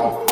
Oh.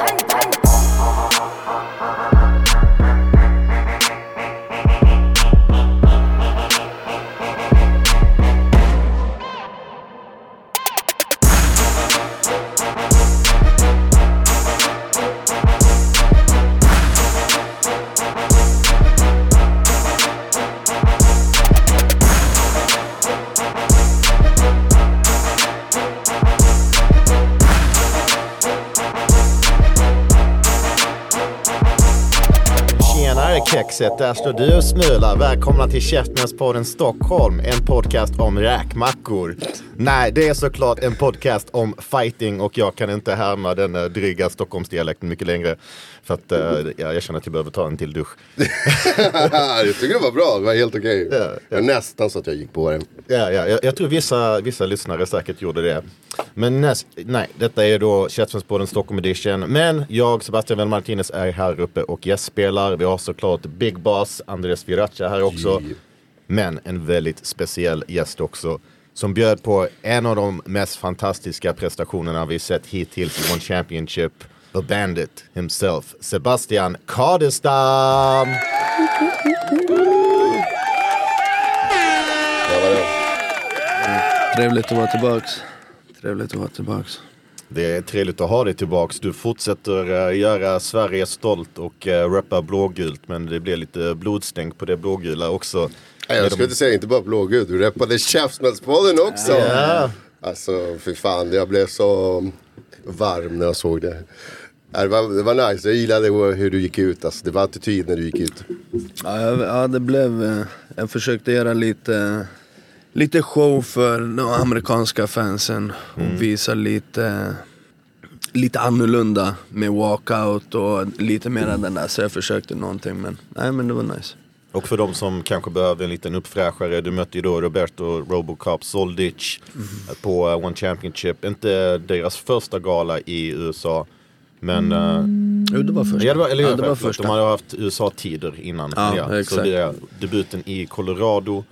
Kexet, där står du och smular. Välkomna till Käftsmällspodden Stockholm, en podcast om räkmackor. Nej, det är såklart en podcast om fighting och jag kan inte härma den eh, dryga Stockholmsdialekten mycket längre. För att ja, jag känner att jag behöver ta en till dusch. jag tycker det var bra, det var helt okej. Ja, ja. Var nästan så att jag gick på det. Ja, ja, jag, jag tror vissa, vissa lyssnare säkert gjorde det. Men näst, nej, detta är då Käftsmällspodden Stockholm edition. Men jag, Sebastian Vel Martinez, är här uppe och gästspelar. Vi har såklart Big Boss, Andres Viracha här också. Men en väldigt speciell gäst också. Som bjöd på en av de mest fantastiska prestationerna vi sett hittills i One Championship. The Bandit himself, Sebastian det? Trevligt att vara tillbaks. Trevligt att vara tillbaks. Det är trevligt att ha dig tillbaks. Du fortsätter uh, göra Sverige stolt och uh, rappa blågult. Men det blir lite blodstänk på det blågula också. Nej, jag skulle inte säga inte bara blågud, du rappade Käftsmällspodden också. Ja. Alltså fy fan, jag blev så varm när jag såg det. Det var, det var nice, jag gillade hur du gick ut. Alltså, det var attityd när du gick ut. Ja, jag, ja det blev... eh, Jag försökte göra lite, lite show för de amerikanska fansen. Och visa lite, lite annorlunda med walkout och lite mer än den där. Så jag försökte någonting men, nej men det var nice. Och för de som kanske behöver en liten uppfräschare. Du mötte ju då Roberto Robocop Soldic på uh, One Championship. Inte deras första gala i USA. Men... uh, Jo det var första. Ja, det var, eller, ja, det var De första. hade haft USA-tider innan. Ja, Så exakt. det är debuten i Colorado.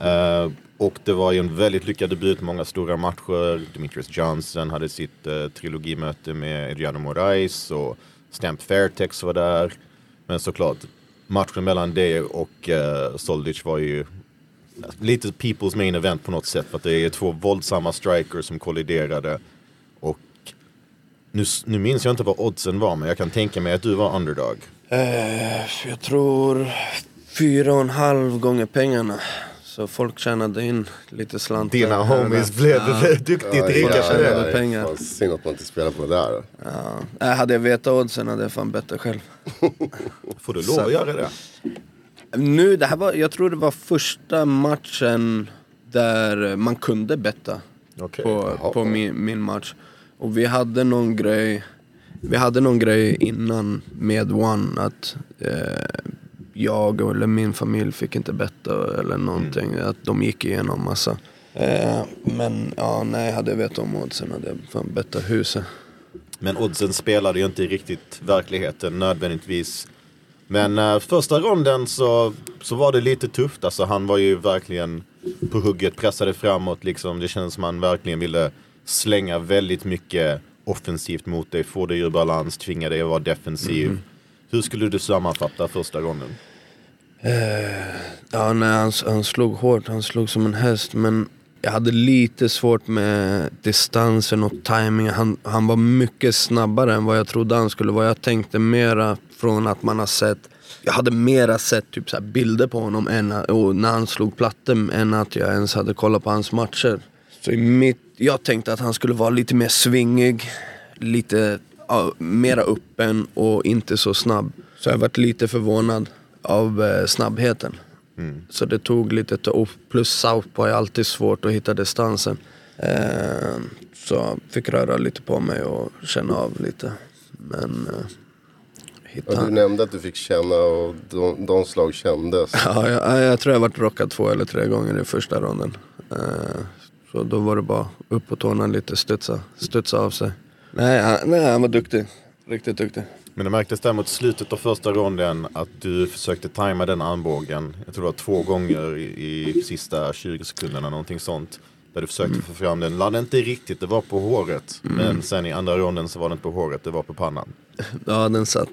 Eh, och det var ju en väldigt lyckad debut, många stora matcher. Demetrius Johnson hade sitt uh, trilogimöte med Adriano Moraes och Stamp Fairtex var där. Men såklart, matchen mellan det och uh, Soldic var ju lite people's main event på något sätt. För att det är två våldsamma strikers som kolliderade. Och nu, nu minns jag inte vad oddsen var, men jag kan tänka mig att du var underdog. Uh, jag tror fyra och en halv gånger pengarna. Så folk tjänade in lite slant. Dina homies blev duktigt rika för ja, ja. pengar. Fan, Synd att man inte spelar på det där. Ja. Äh, hade jag vetat oddsen hade jag fan bettat själv. Får du lov att göra det? Nu, det här var, jag tror det var första matchen där man kunde betta Okej. på, Jaha. på min, min match. Och vi hade någon grej, vi hade någon grej innan med One att eh, jag eller min familj fick inte betta eller någonting. Att de gick igenom massa. Eh, men ja, nej, hade jag vetat om oddsen hade jag fan bettat huset. Men oddsen spelade ju inte riktigt verkligheten nödvändigtvis. Men eh, första ronden så, så var det lite tufft. Alltså han var ju verkligen på hugget, pressade framåt liksom. Det kändes som han verkligen ville slänga väldigt mycket offensivt mot dig, få dig ur balans, tvinga dig att vara defensiv. Hur skulle du sammanfatta första ronden? Eh, ja, nej, han, han slog hårt, han slog som en häst. Men jag hade lite svårt med distansen och tajmingen. Han, han var mycket snabbare än vad jag trodde han skulle vara. Jag tänkte mera från att man har sett jag hade mera sett typ så här bilder på honom än, och när han slog plattor än att jag ens hade kollat på hans matcher. Så i mitt, jag tänkte att han skulle vara lite mer svingig, lite ja, mera öppen och inte så snabb. Så jag varit lite förvånad av eh, snabbheten. Så det tog lite, t- och plus southpaw är alltid svårt att hitta distansen. Eh, så jag fick röra lite på mig och känna av lite. Men eh, hitta... Ja, du nämnde att du fick känna och de, de slag kändes. Ja, jag, jag tror jag varit rockad två eller tre gånger i första ronden. Eh, så då var det bara upp på tårna lite, studsa, studsa av sig. Nej, han, nej, han var duktig. Riktigt duktig. Men det märktes där mot slutet av första ronden att du försökte tajma den armbågen. Jag tror det var två gånger i, i sista 20 sekunderna, någonting sånt. Där du försökte få fram den, landade inte riktigt, det var på håret. Men sen i andra ronden så var det inte på håret, det var på pannan. Ja, den satt,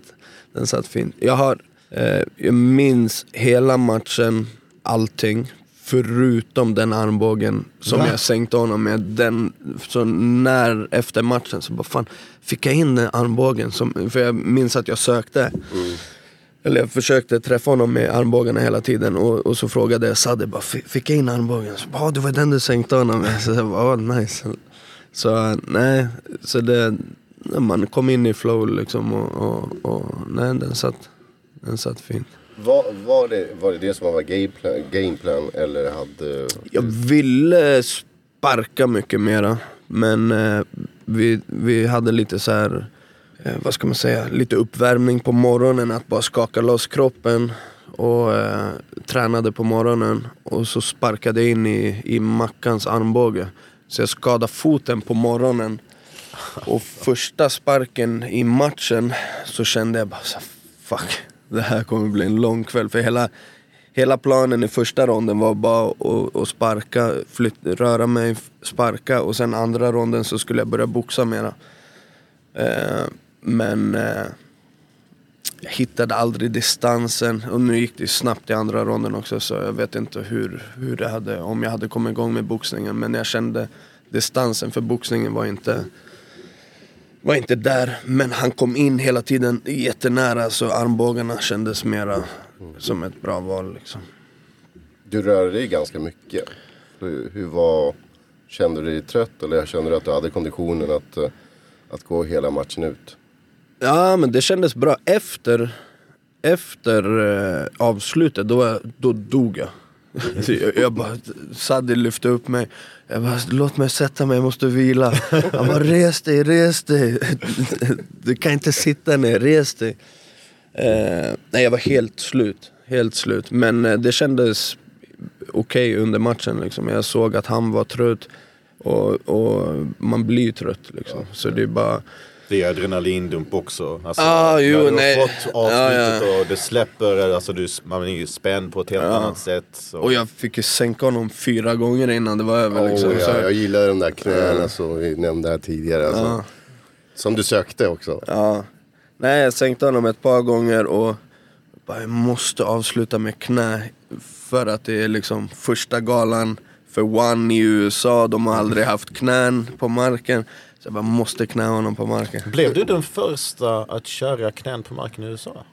den satt fint. Jag har, eh, jag minns hela matchen, allting. Förutom den armbågen som Va? jag sänkte honom med. Den, så när, efter matchen så bara fan, fick jag in den armbågen? Som, för jag minns att jag sökte. Eller jag försökte träffa honom med armbågarna hela tiden och, och så frågade jag Sadde, bara, "Fi- fick jag in armbågen? Så bara, "Ja, det var den du sänkte honom med. Så jag bara, "Åh, nice. Så nej, så det, man kom in i flow liksom och, och, och nej den satt, den satt fint. Var, var, det, var det det som var gameplan, gameplan eller hade... Jag ville sparka mycket mera men eh, vi, vi hade lite så här, eh, vad ska man säga, lite uppvärmning på morgonen att bara skaka loss kroppen och eh, tränade på morgonen och så sparkade jag in i, i Mackans armbåge. Så jag skadade foten på morgonen och första sparken i matchen så kände jag bara så här, fuck, det här kommer bli en lång kväll. För hela, hela planen i första ronden var bara att, att sparka, flyt, röra mig, sparka och sen andra ronden så skulle jag börja boxa mera. Eh, men eh, jag hittade aldrig distansen och nu gick det snabbt i andra ronden också så jag vet inte hur, hur det hade, om jag hade kommit igång med boxningen men jag kände distansen för boxningen var inte var inte där, men han kom in hela tiden jättenära så armbågarna kändes mera som ett bra val liksom. Du rörde dig ganska mycket. Hur, hur var... Kände du dig trött eller kände du att du hade konditionen att, eh, att gå hela matchen ut? Ja men det kändes bra. Efter, efter eh, avslutet, då, då dog jag. jag, jag bara, Saddi lyfte upp mig. Jag bara, låt mig sätta mig, jag måste vila. Han bara, res dig, res dig. Du kan inte sitta ner, res dig. Eh, nej jag var helt slut, helt slut. Men eh, det kändes okej under matchen liksom. Jag såg att han var trött. Och, och man blir ju trött liksom. Så det är bara det är adrenalindump också. Alltså, Ah, jo, när du nej. har fått avslutet Ja, och det släpper, alltså du, man är ju spänd på ett helt annat sätt. Så. Och jag fick ju sänka honom fyra gånger innan det var över liksom. Åh, så, ja, jag gillar de där knäna som vi nämnde här tidigare. Alltså. Ja. Som du sökte också. ja. Nej, jag sänkte honom ett par gånger och bara, jag måste avsluta med knä. För att det är liksom första galan för One i USA. De har aldrig haft knän på marken. Så bara måste knä honom på marken. Blev du den första att köra knän på marken i USA?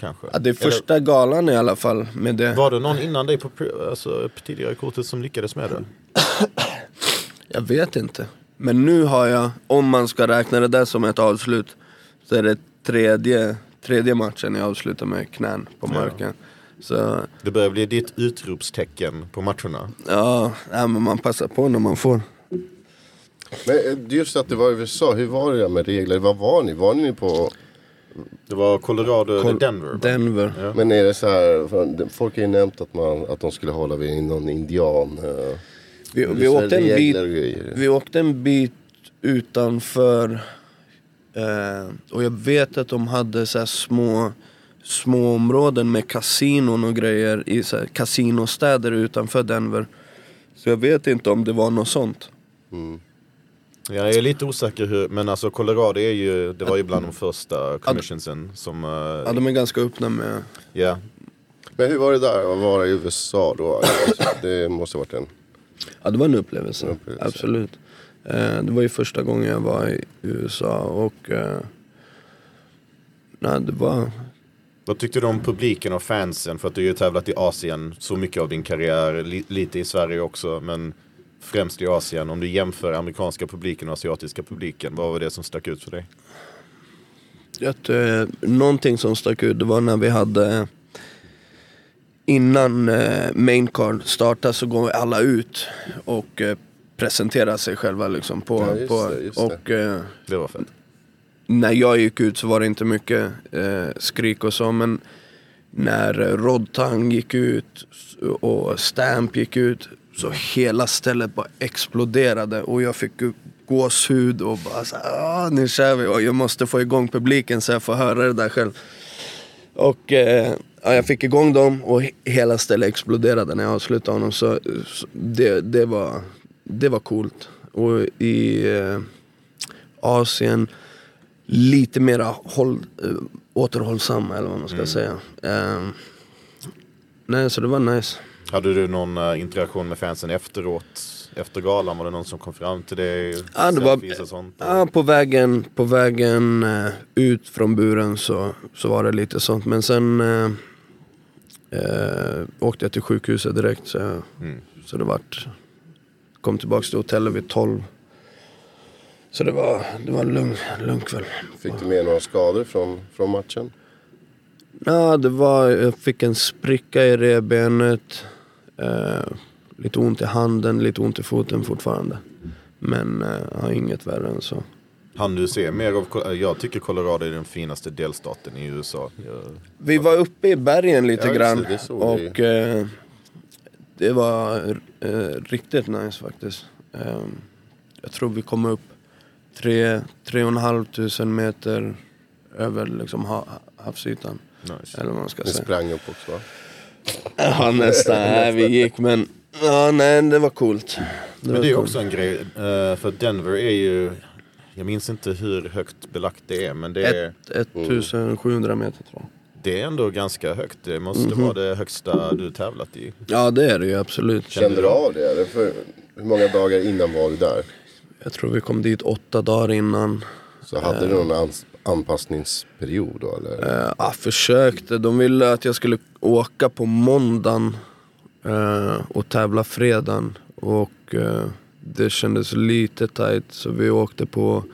Kanske? Ja, det är första galan i alla fall med det. Eller, var det någon innan dig på, alltså, på tidigare kortet som lyckades med det? Jag vet inte. Men nu har jag, om man ska räkna det där som ett avslut, så är det tredje, tredje matchen jag avslutar med knän på marken. Så Det börjar bli ditt utropstecken på matcherna. ja, ja, men man passar på när man får. Men eh, just att det var USA, hur var det där med regler? Vad var ni? Var ni på... Det var Colorado Col- Denver? Denver. Ja. Men är det så här, folk har ju nämnt att, man, att de skulle hålla vid någon indian. eh, Vi, vi, åkte en bit, vi åkte en bit utanför eh, och jag vet att de hade så här små, små områden med kasinon och grejer i så här, kasinostäder utanför Denver. Så jag vet inte om det var något sånt. Ja, jag är lite osäker hur, men alltså Colorado är ju, det var ju bland de första commissionsen som, eh, Ja, de är ganska öppna med... ja, Men hur var det där att vara i USA då? Det måste varit en... Ja, det var en upplevelse. En upplevelse. Absolut. Eh, det var ju första gången jag var i USA och... Eh, nej, det var... Vad tyckte du om publiken och fansen? För att du har ju tävlat i Asien så mycket av din karriär, li lite i Sverige också, men främst i Asien. Om du jämför amerikanska publiken och asiatiska publiken, vad var det som stack ut för dig? Att, eh, någonting som stack ut var när vi hade Innan eh, main card startar så går alla ut och eh, presenterar sig själva liksom på, Ja, på det, och eh, Det var fett. när jag gick ut så var det inte mycket eh, skrik och så men när eh, Rodtang gick ut och Stamp gick ut så hela stället bara exploderade och jag fick upp gåshud och bara så här, "Ah, nu kör vi och jag måste få igång publiken så jag får höra det där själv. Och eh, ja, jag fick igång dem och he- hela stället exploderade när jag avslutade honom så, så det, det var det var coolt. Och i eh, Asien lite mera håll, eh, återhållsam eller vad man ska säga. Eh, nej, så det var nice. Hade du någon eh, interaktion med fansen efteråt? Efter galan, var det någon som kom fram till dig? Ja, det var- och sånt? Ja, på vägen, på vägen eh, ut från buren så, så var det lite sånt. Men sen eh, eh, åkte jag till sjukhuset direkt. Så, jag, Mm. så det vart... Kom tillbaks till hotellet vid 12. Så det var, det var en lugn, lugn kväll. Fick du med några skador från, från matchen? Ja, det var, jag fick en spricka i revbenet. Eh, lite ont i handen, lite ont i foten fortfarande. Men eh, har inget värre än så. Han du se mer av, Col- jag tycker Colorado är den finaste delstaten i USA. Jag, Vi var uppe i bergen lite Ja, grann det, det och eh, det var eh, riktigt nice faktiskt. Eh, jag tror vi kom upp tre, tre och en halv tusen meter över liksom ha, havsytan. nice. Eller vad man ska Ni säga. sprang upp också va? Ja nästan, nej, vi gick men ja, nej, det var coolt. Det Men det är coolt. också en grej, eh, för Denver är ju, jag minns inte hur högt belagt det är, men det är, Ett- 1700 meter tror jag. det är ändå ganska högt. Det måste Mhm. vara det högsta du tävlat i. Ja det är det ju absolut. Kände du av det? Eller för, hur många dagar innan var du där? Jag tror vi kom dit åtta dagar innan. Så hade du någon anpassningsperiod då eller? Uh, jag försökte. De ville att jag skulle åka på måndagen eh, och tävla fredagen. Och eh, det kändes lite tight så vi åkte på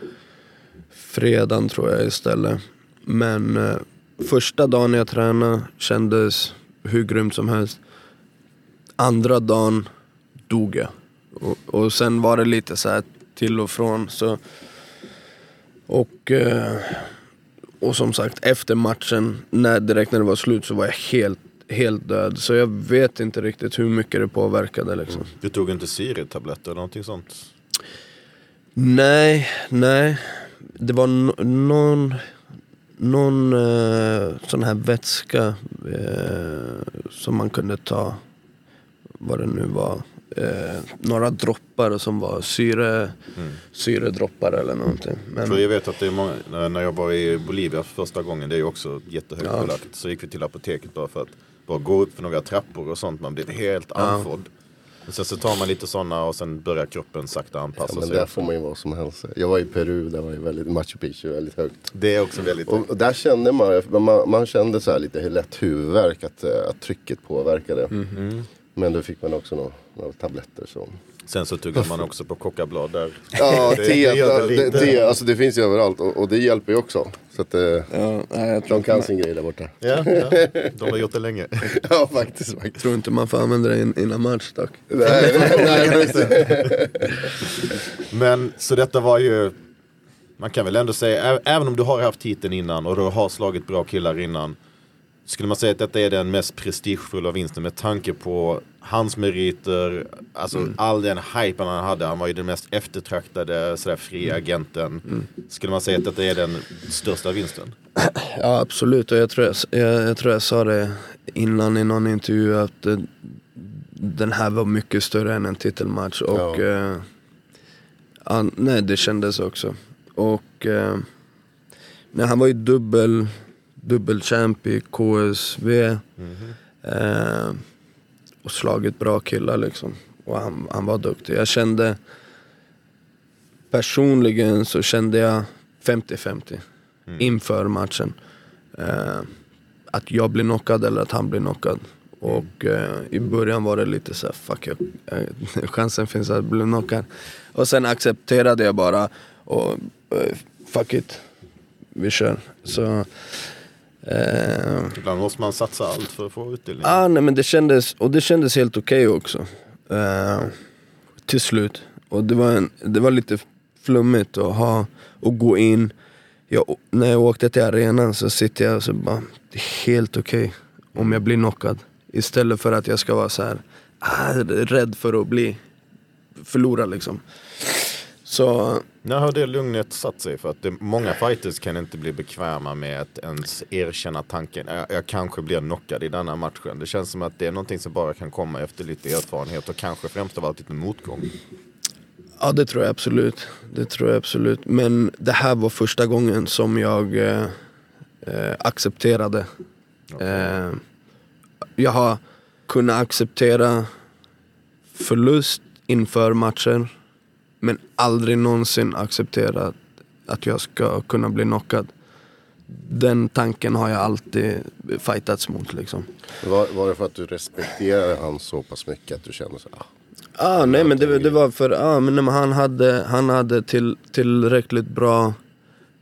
fredagen tror jag istället. Men eh, första dagen jag tränade kändes hur grymt som helst. Andra dagen dog jag. Och, och sen var det lite så här till och från. Så, och eh, och som sagt, efter matchen, när, direkt när det var slut så var jag helt, helt död. Så jag vet inte riktigt hur mycket det påverkade liksom. Du tog inte syretabletter eller någonting sånt? Nej, nej. Det var no, någon, någon eh, sån här vätska eh, som man kunde ta, vad det nu var. Eh, några droppar som var syre, syredroppar eller någonting. Men, För jag vet att det är många, när- jag var i Bolivia för första gången, det är ju också jättehögt Ja. belagt. Så gick vi till apoteket bara för att bara gå upp för några trappor och sånt. Man blir helt andfådd. Och sen så tar man lite sådana och sen börjar kroppen sakta anpassa Ja, men sig. där får man ju vad som helst. Jag var i Peru, där var ju väldigt Machu Picchu väldigt högt. Det är också väldigt... Och, och där kände man, man, man kände så här lite lätt huvudvärk, att, eh, att trycket påverkade. Mm. Men då fick man också några, några tabletter. Så. Sen så tuggar man också på kokablad där. Ja, Det- te, det det, alltså det finns ju överallt och, och det hjälper ju också. Så att, eh, ja, nej, jag tror, de kan sin grej där borta. Ja, ja, de har gjort det länge. ja, faktiskt. faktiskt. tror inte man får använda det in, innan match dock. Nej, nej, nej. Men så detta var ju, man kan väl ändå säga, även om du har haft titeln innan och du har slagit bra killar innan. Skulle man säga att detta är den mest prestigefulla vinsten med tanke på hans meriter, alltså all den hypen han hade. Han var ju den mest eftertraktade sådär fria agenten. Skulle man säga att detta är den största vinsten? Ja absolut och jag tror jag, jag, jag tror jag sa det innan i någon intervju att eh, den här var mycket större än en titelmatch och Ja. eh, ja, nej det kändes också. Och eh, nej, han var ju dubbel, dubbelchamp i KSV eh, och slagit bra killar liksom. Och han, han var duktig. Jag kände personligen så kände jag 50-50 inför matchen. Eh, att jag blir knockad eller att han blir knockad. Och eh, i början var det lite så här, fuck jag, eh, chansen finns att bli knockad. Och sen accepterade jag bara och eh, fuck it, vi kör. Så, eh, Ibland måste man satsa allt för att få utdelning. Ah, nej, men det kändes, och det kändes helt okej också. Eh, till slut. Och det var, en, det var lite flummigt att ha och gå in. Jag, när jag åkte till arenan så sitter jag och så bara, det är helt okej om jag blir knockad. Istället för att jag ska vara så här, ah, rädd för att bli förlora liksom. Så När har det lugnet satt sig? För att det, många fighters kan inte bli bekväma med att ens erkänna tanken. Jag, jag kanske blir knockad i denna matchen. Det känns som att det är någonting som bara kan komma efter lite erfarenhet och kanske främst av allt lite motgång. Ja det tror jag absolut. Det tror jag absolut. Men det här var första gången som jag eh, eh, accepterade. Eh, jag har kunnat acceptera förlust inför matcher. Men aldrig någonsin accepterat att jag ska kunna bli knockad. Den tanken har jag alltid fightats mot liksom. Var, var det för att du respekterar han så pass mycket att du känner så ah, Ah, nej men det, det var för ah, men nej, men han hade, han hade till, tillräckligt bra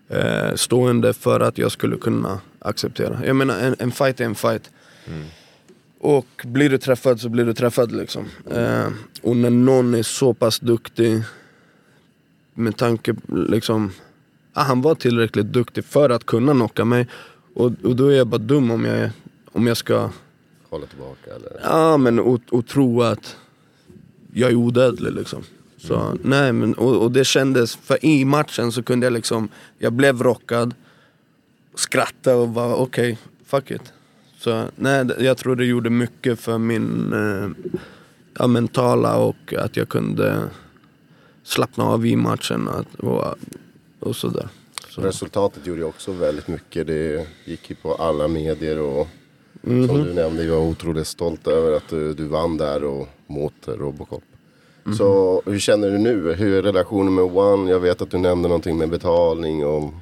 eh, stående för att jag skulle kunna acceptera. Jag menar en, en fight är en fight. Och blir du träffad så blir du träffad liksom. Eh, och när någon är så pass duktig med tanke liksom, ah, han var tillräckligt duktig för att kunna knocka mig. Och, och då är jag bara dum om jag, om jag ska hålla tillbaka eller? Ja men och, och tro att jag är odödlig liksom. Så nej men och, och det kändes, för i matchen så kunde jag liksom, jag blev rockad, skratta och var okej, fuck it. Så nej, jag tror det gjorde mycket för min eh, ja, mentala och att jag kunde slappna av i matchen och, och, sådär. Så. Resultatet gjorde ju också väldigt mycket. Det gick ju på alla medier och Mhm. som du nämnde, jag var otroligt stolt över att du, du vann där och mot Robocop. Mhm. Så hur känner du nu? Hur är relationen med One? Jag vet att du nämnde någonting med betalning och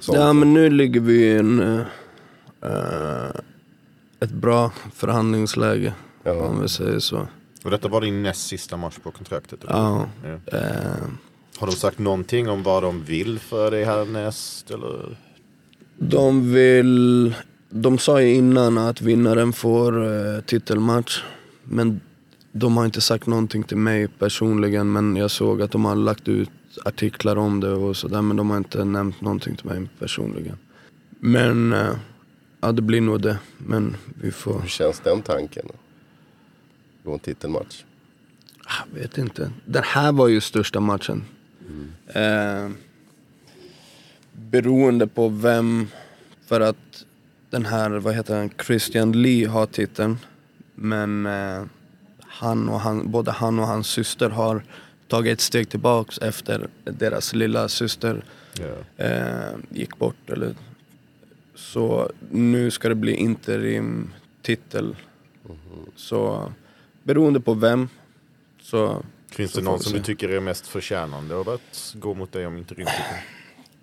sånt. Ja men nu ligger vi i en, eh, ett bra förhandlingsläge Ja. om vi säger så. Och detta var din näst sista match på kontraktet? eller? Ja. Ja. Eh, Har de sagt någonting om vad de vill för dig härnäst? Eller? de vill, de sa ju innan att vinnaren får eh, titelmatch. Men de har inte sagt någonting till mig personligen men jag såg att de har lagt ut artiklar om det och sådär men de har inte nämnt någonting till mig personligen. Men eh, ja det blir nog det. Men vi får... Hur känns den tanken? Gå en titelmatch. Jag vet inte. Den här var ju största matchen. Eh, beroende på vem, för att den här, vad heter han, Christian Lee har titeln. Men eh, han och han, både han och hans syster har tagit ett steg tillbaks efter deras lilla syster Ja. eh, gick bort. Eller, så nu ska det bli interim-titel. Så beroende på vem så Finns Så det någon som se. du tycker är mest förtjänande av att gå mot dig om inte rymdtiteln?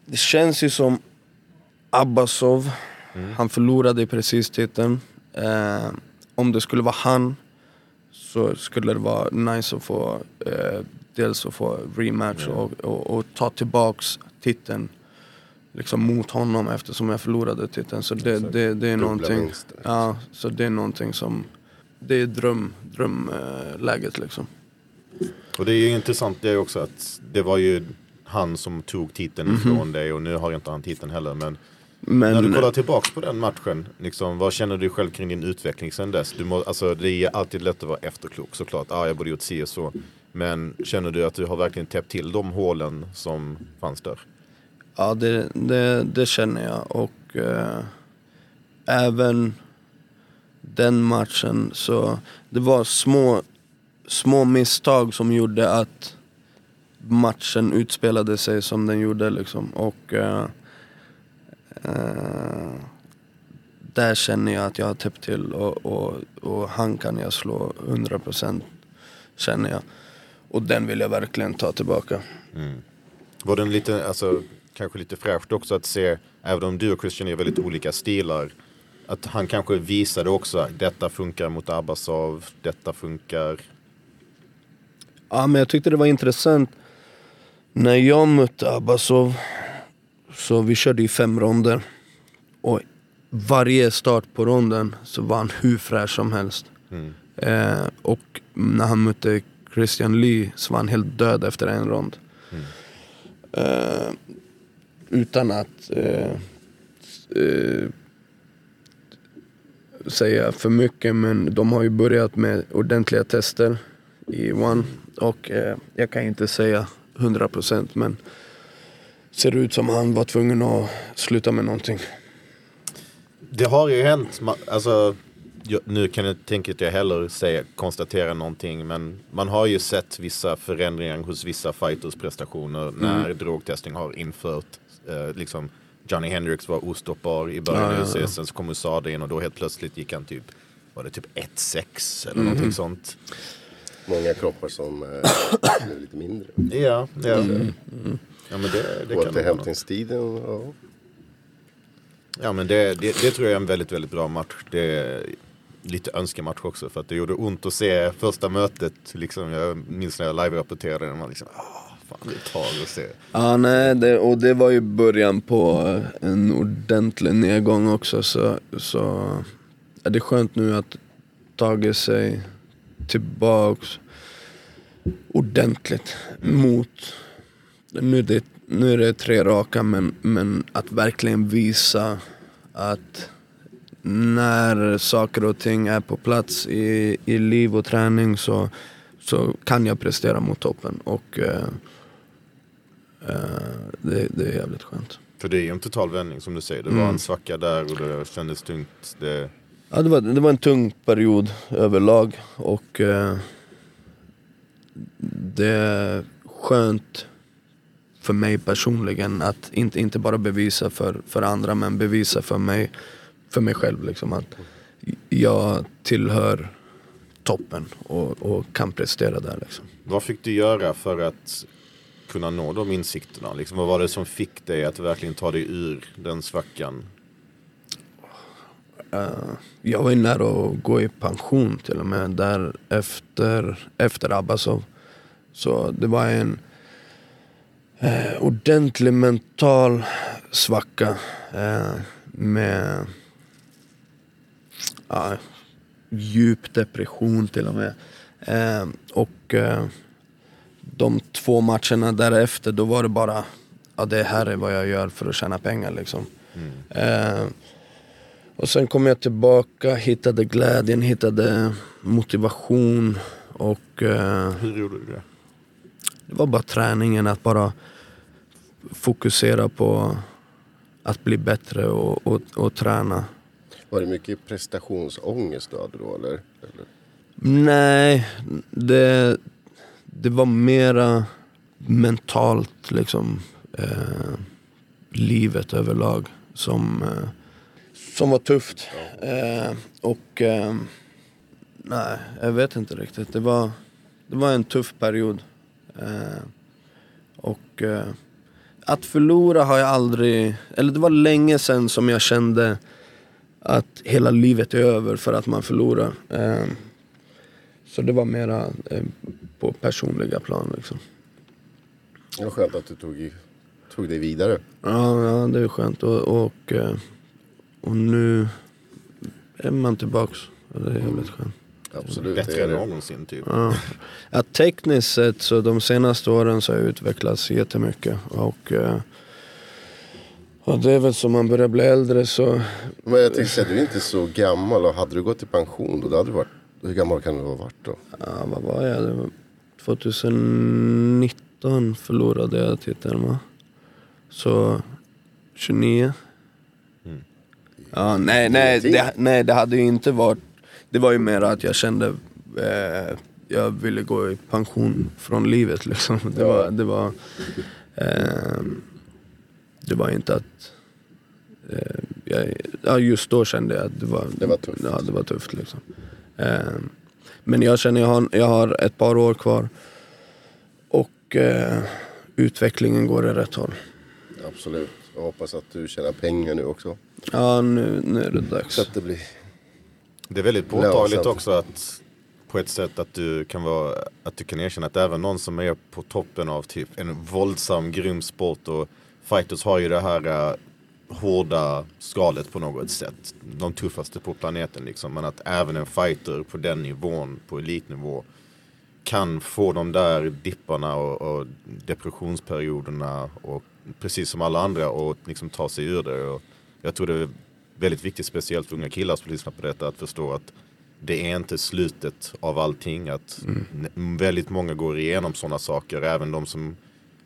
Det känns ju som Abbasov. Han förlorade precis titeln. Eh, om det skulle vara han så skulle det vara nice att få eh, dels att få rematch och, och, och ta tillbaks titeln liksom mot honom eftersom jag förlorade titeln. Så det, det, det är någonting, vinster. ja, så det är någonting som, det är dröm, drömläget liksom. Och det är ju intressant det är också att det var ju han som tog titeln ifrån dig och nu har inte han titeln heller. Men, när du Men kollar tillbaks på den matchen, liksom, vad känner du själv kring din utveckling sen dess? Du må, alltså, det är alltid lätt att vara efterklok såklart. Ah, jag borde gjort si och så. Men känner du att du har verkligen täppt till de hålen som fanns där? Ja, det, det, det känner jag. Och eh, även den matchen så det var små, små misstag som gjorde att matchen utspelade sig som den gjorde liksom. Och uh, uh, där känner jag att jag har täppt till och, och, och han kan jag slå 100% känner jag. Och den vill jag verkligen ta tillbaka. Mm. Var den lite, alltså, kanske lite fräscht också att se, även om du och Christian är väldigt olika stilar, att han kanske visade också att detta funkar mot Abbasov, detta funkar. Ja men jag tyckte det var intressant. När jag mötte Abbasov Så vi körde i fem ronder. Och varje start på ronden så var han hur fräsch som helst. Eh, Och när han mötte Christian Lee så var han helt död efter en rond. Eh, Utan att eh, eh, säga för mycket men de har ju börjat med ordentliga tester i One och eh, jag kan inte säga 100% men ser ut som han var tvungen att sluta med någonting. Det har ju hänt, alltså jag, nu kan jag tänka att jag heller säga, konstatera någonting men man har ju sett vissa förändringar hos vissa fighters prestationer när drogtestning har infört. Eh, liksom Johnny Hendrix var ostoppbar i början Ja, av ja, ja. sen så kom USADA in och då helt plötsligt gick han typ var det typ 1-6 eller någonting sånt. Många kroppar som eh, blev lite mindre. Ja, ja. ja men det, det kan nog vara något. Återhämtningstiden, ja. Ja men det, det, det tror jag är en väldigt, väldigt bra match. Det är lite önskematch också för att det gjorde ont att se första mötet. Liksom, jag minns när jag live-rapporterade man liksom, ah, fan det tar att se. Ja, nej, det, och det var ju början på eh, en ordentlig nedgång också. Så, så är det skönt nu att tagit sig tillbaks ordentligt mot... Nu är det, nu är det tre raka, men, men att verkligen visa att när saker och ting är på plats i, i liv och träning så, så kan jag prestera mot toppen. Och eh, eh, det, det är jävligt skönt. För det är ju en total vändning som du säger. Det var en svacka där och det kändes tungt. Det, Ja, det, var, det var en tung period överlag och eh, det är skönt för mig personligen att inte, inte bara bevisa för, för andra men bevisa för mig, för mig själv liksom att jag tillhör toppen och, och kan prestera där liksom. vad fick du göra för att kunna nå de insikterna? Liksom, vad var det som fick dig att verkligen ta dig ur den svackan? Eh, jag var ju nära att gå i pension till och med där efter, efter Abbasov. så, det var en uh, ordentlig mental svacka uh, med djup depression till och med. Och de två matcherna därefter då var det bara, ja det här är vad jag gör för att tjäna pengar liksom. Eh, och sen kom jag tillbaka, hittade glädjen, hittade motivation och eh, Hur gjorde du det? det var bara träningen, att bara fokusera på att bli bättre och, och, och träna. Var det mycket prestationsångest du hade då eller? eller? Nej, det, det var mera mentalt liksom. Eh, livet överlag som, eh, som var tufft. Eh, och eh, nej, jag vet inte riktigt. Det var, det var en tuff period. Eh, och eh, att förlora har jag aldrig, eller det var länge sedan som jag kände att hela livet är över för att man förlorar. Eh, så det var mera eh, på personliga plan liksom. Det var skönt att du tog, i- tog dig vidare. Ja, ja det är skönt. Och, och, eh, och nu är man tillbaks. Och det är jävligt skönt. Absolut. det Bättre är än det. någonsin typ. Ja. Ja, tekniskt sett så de senaste åren så har jag utvecklats jättemycket. Och, eh, och det är väl som man börjar bli äldre så Men jag tänkte säga, du är inte så gammal och hade du gått i pension då, då hade du varit, hur gammal kan du ha varit då? Ja, vad var jag? Det var 2019 förlorade jag titeln va? Så 29. Ja, nej, nej, det, nej, det hade ju inte varit... Det var ju mer att jag kände... Eh, jag ville gå i pension från livet liksom. Det var... Det var, eh, det var inte att... Eh, jag, ja, just då kände jag att det var, Det var tufft. Ja, det var tufft liksom. Eh, men jag känner jag har, jag har ett par år kvar. Och eh, utvecklingen går i rätt håll. Absolut. Jag hoppas att du tjänar pengar nu också. Ja, nu, nu är det dags. Så att det blir... Det är väldigt påtagligt också att på ett sätt att du kan vara att du kan erkänna att även någon som är på toppen av typ en våldsam grym sport och fighters har ju det här äh, hårda skalet på något sätt. De tuffaste på planeten liksom. Men att även en fighter på den nivån, på elitnivå kan få de där dipparna och, och depressionsperioderna och precis som alla andra och liksom ta sig ur det. Och jag tror det är väldigt viktigt, speciellt för unga killar som lyssnar på detta, att förstå att det är inte slutet av allting. Att n- väldigt många går igenom sådana saker, även de som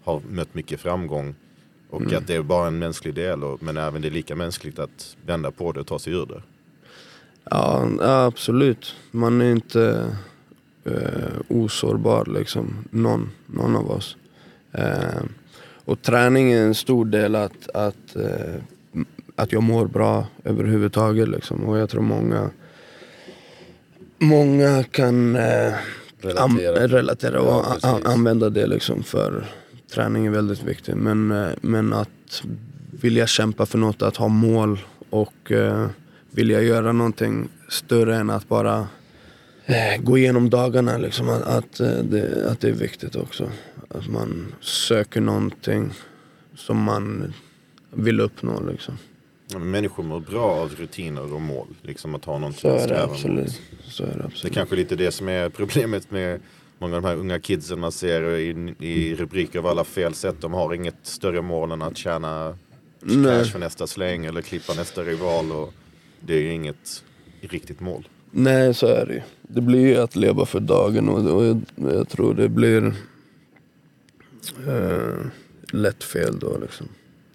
har mött mycket framgång. Och att det är bara en mänsklig del, och, men även det är lika mänskligt att vända på det och ta sig ur det. Ja, absolut. Man är inte eh, osårbar liksom. Någon, någon av oss. Eh, och träning är en stor del att, att, eh, att jag mår bra överhuvudtaget. Liksom. Och jag tror många, många kan eh, am- Relatera. relatera och Ja, a- a- precis. använda det liksom för träning är väldigt viktigt. Men, eh, men att vilja kämpa för något, att ha mål och eh, vilja göra någonting större än att bara eh, gå igenom dagarna. Liksom, att, att, eh, det, att det är viktigt också. Att man söker någonting som man vill uppnå. Liksom. Människor mår bra av rutiner och mål. Liksom att ha någonting Så är det absolut. Så är det Det är absolut. kanske lite det som är problemet med många av de här unga kidsen man ser i, i rubriker av alla fel sätt. De har inget större mål än att tjäna Nej. cash för nästa släng eller klippa nästa rival. Och det är ju inget riktigt mål. Nej, så är det ju. Det blir ju att leva för dagen och, och jag, jag tror det blir eh, lätt fel då liksom.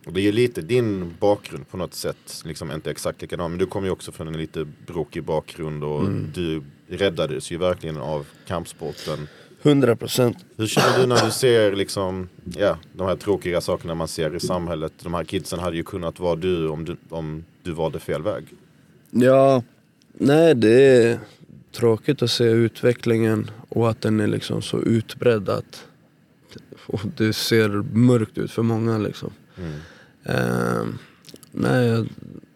Och det är ju lite din bakgrund på något sätt. Liksom inte exakt likadan. Men du kommer ju också från en lite brokig bakgrund. Och du räddades ju verkligen av kampsporten. 100 procent. Hur känner du när du ser liksom, ja, de här tråkiga sakerna man ser i samhället? De här kidsen hade ju kunnat vara du om du, om du valde fel väg. Ja, nej det är tråkigt att se utvecklingen och att den är liksom så utbredd att och det ser mörkt ut för många liksom. Mm. Eh, nej, jag,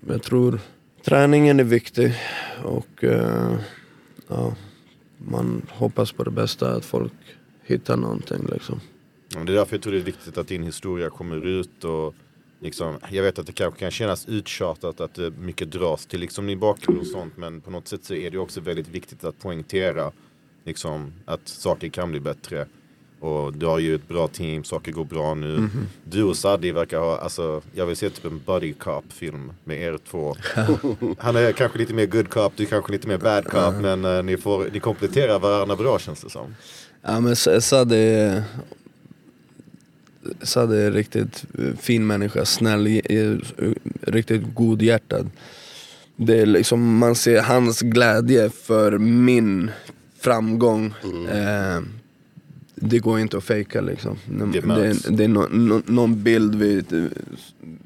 jag tror träningen är viktig och eh, ja, man hoppas på det bästa, att folk hittar någonting liksom. Det är därför jag tror det är viktigt att din historia kommer ut. Och liksom, jag vet att det kanske kan kännas uttjatat att det mycket dras till liksom din bakgrund och sånt. Men på något sätt så är det också väldigt viktigt att poängtera liksom, att saker kan bli bättre. Och du har ju ett bra team, saker går bra nu. Du och Saddi verkar ha, alltså jag vill se typ en buddy cop film med er två. Han är kanske lite mer good cop, du är kanske lite mer bad cop. Men eh, ni, får, ni kompletterar varandra bra känns det som. Ja men Sadde är, Sadde är riktigt fin människa, snäll, eh, riktigt godhjärtad. Det är liksom, man ser hans glädje för min framgång. Eh, det går inte att fejka liksom. Det Det, det, är nå- nå- någon bild vi,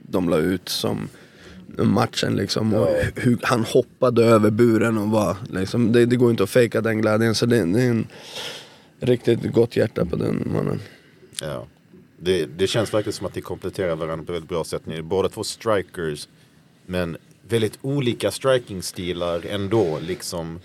de la ut som matchen liksom. Och hur han hoppade över buren och var liksom, det, det går inte att fejka den glädjen. Så det, det är en riktigt gott hjärta på den mannen. Ja. Det, det känns verkligen som att ni kompletterar varandra på ett väldigt bra sätt. Ni är båda två strikers. Men väldigt olika strikingstilar ändå liksom.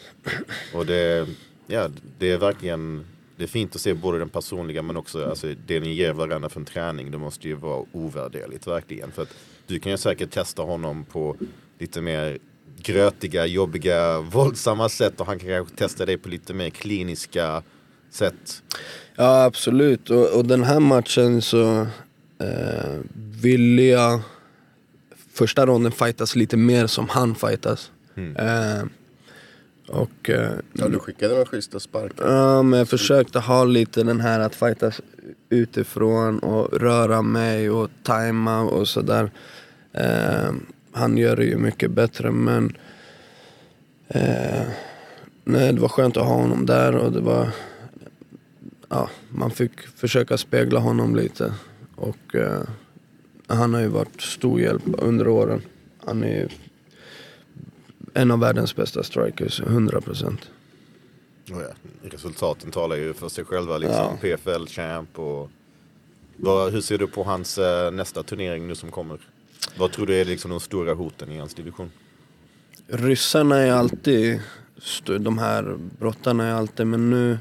Och det, ja, det är verkligen det är fint att se både den personliga men också alltså, det ni ger varandra för en träning. Det måste ju vara ovärderligt verkligen. För att du kan ju säkert testa honom på lite mer grötiga, jobbiga, våldsamma sätt och han kan kanske testa dig på lite mer kliniska sätt. Ja absolut, och, och den här matchen så eh, ville jag första ronden fightas lite mer som han fightas. Eh, och eh, Ja, du skickade några schyssta sparkar. Ja, men jag försökte ha lite den här att fightas utifrån och röra mig och tajma och sådär. Eh, han gör det ju mycket bättre men eh, nej, det var skönt att ha honom där och det var ja, man fick försöka spegla honom lite. Och eh, han har ju varit stor hjälp under åren. Han är en av världens bästa strikers, 100 procent. Oh ja, resultaten talar ju för sig själva. Liksom. PFL champ och vad, hur ser du på hans eh, nästa turnering nu som kommer? Vad tror du är liksom de stora hoten i hans division? Ryssarna är alltid, de här brottarna är alltid, men nu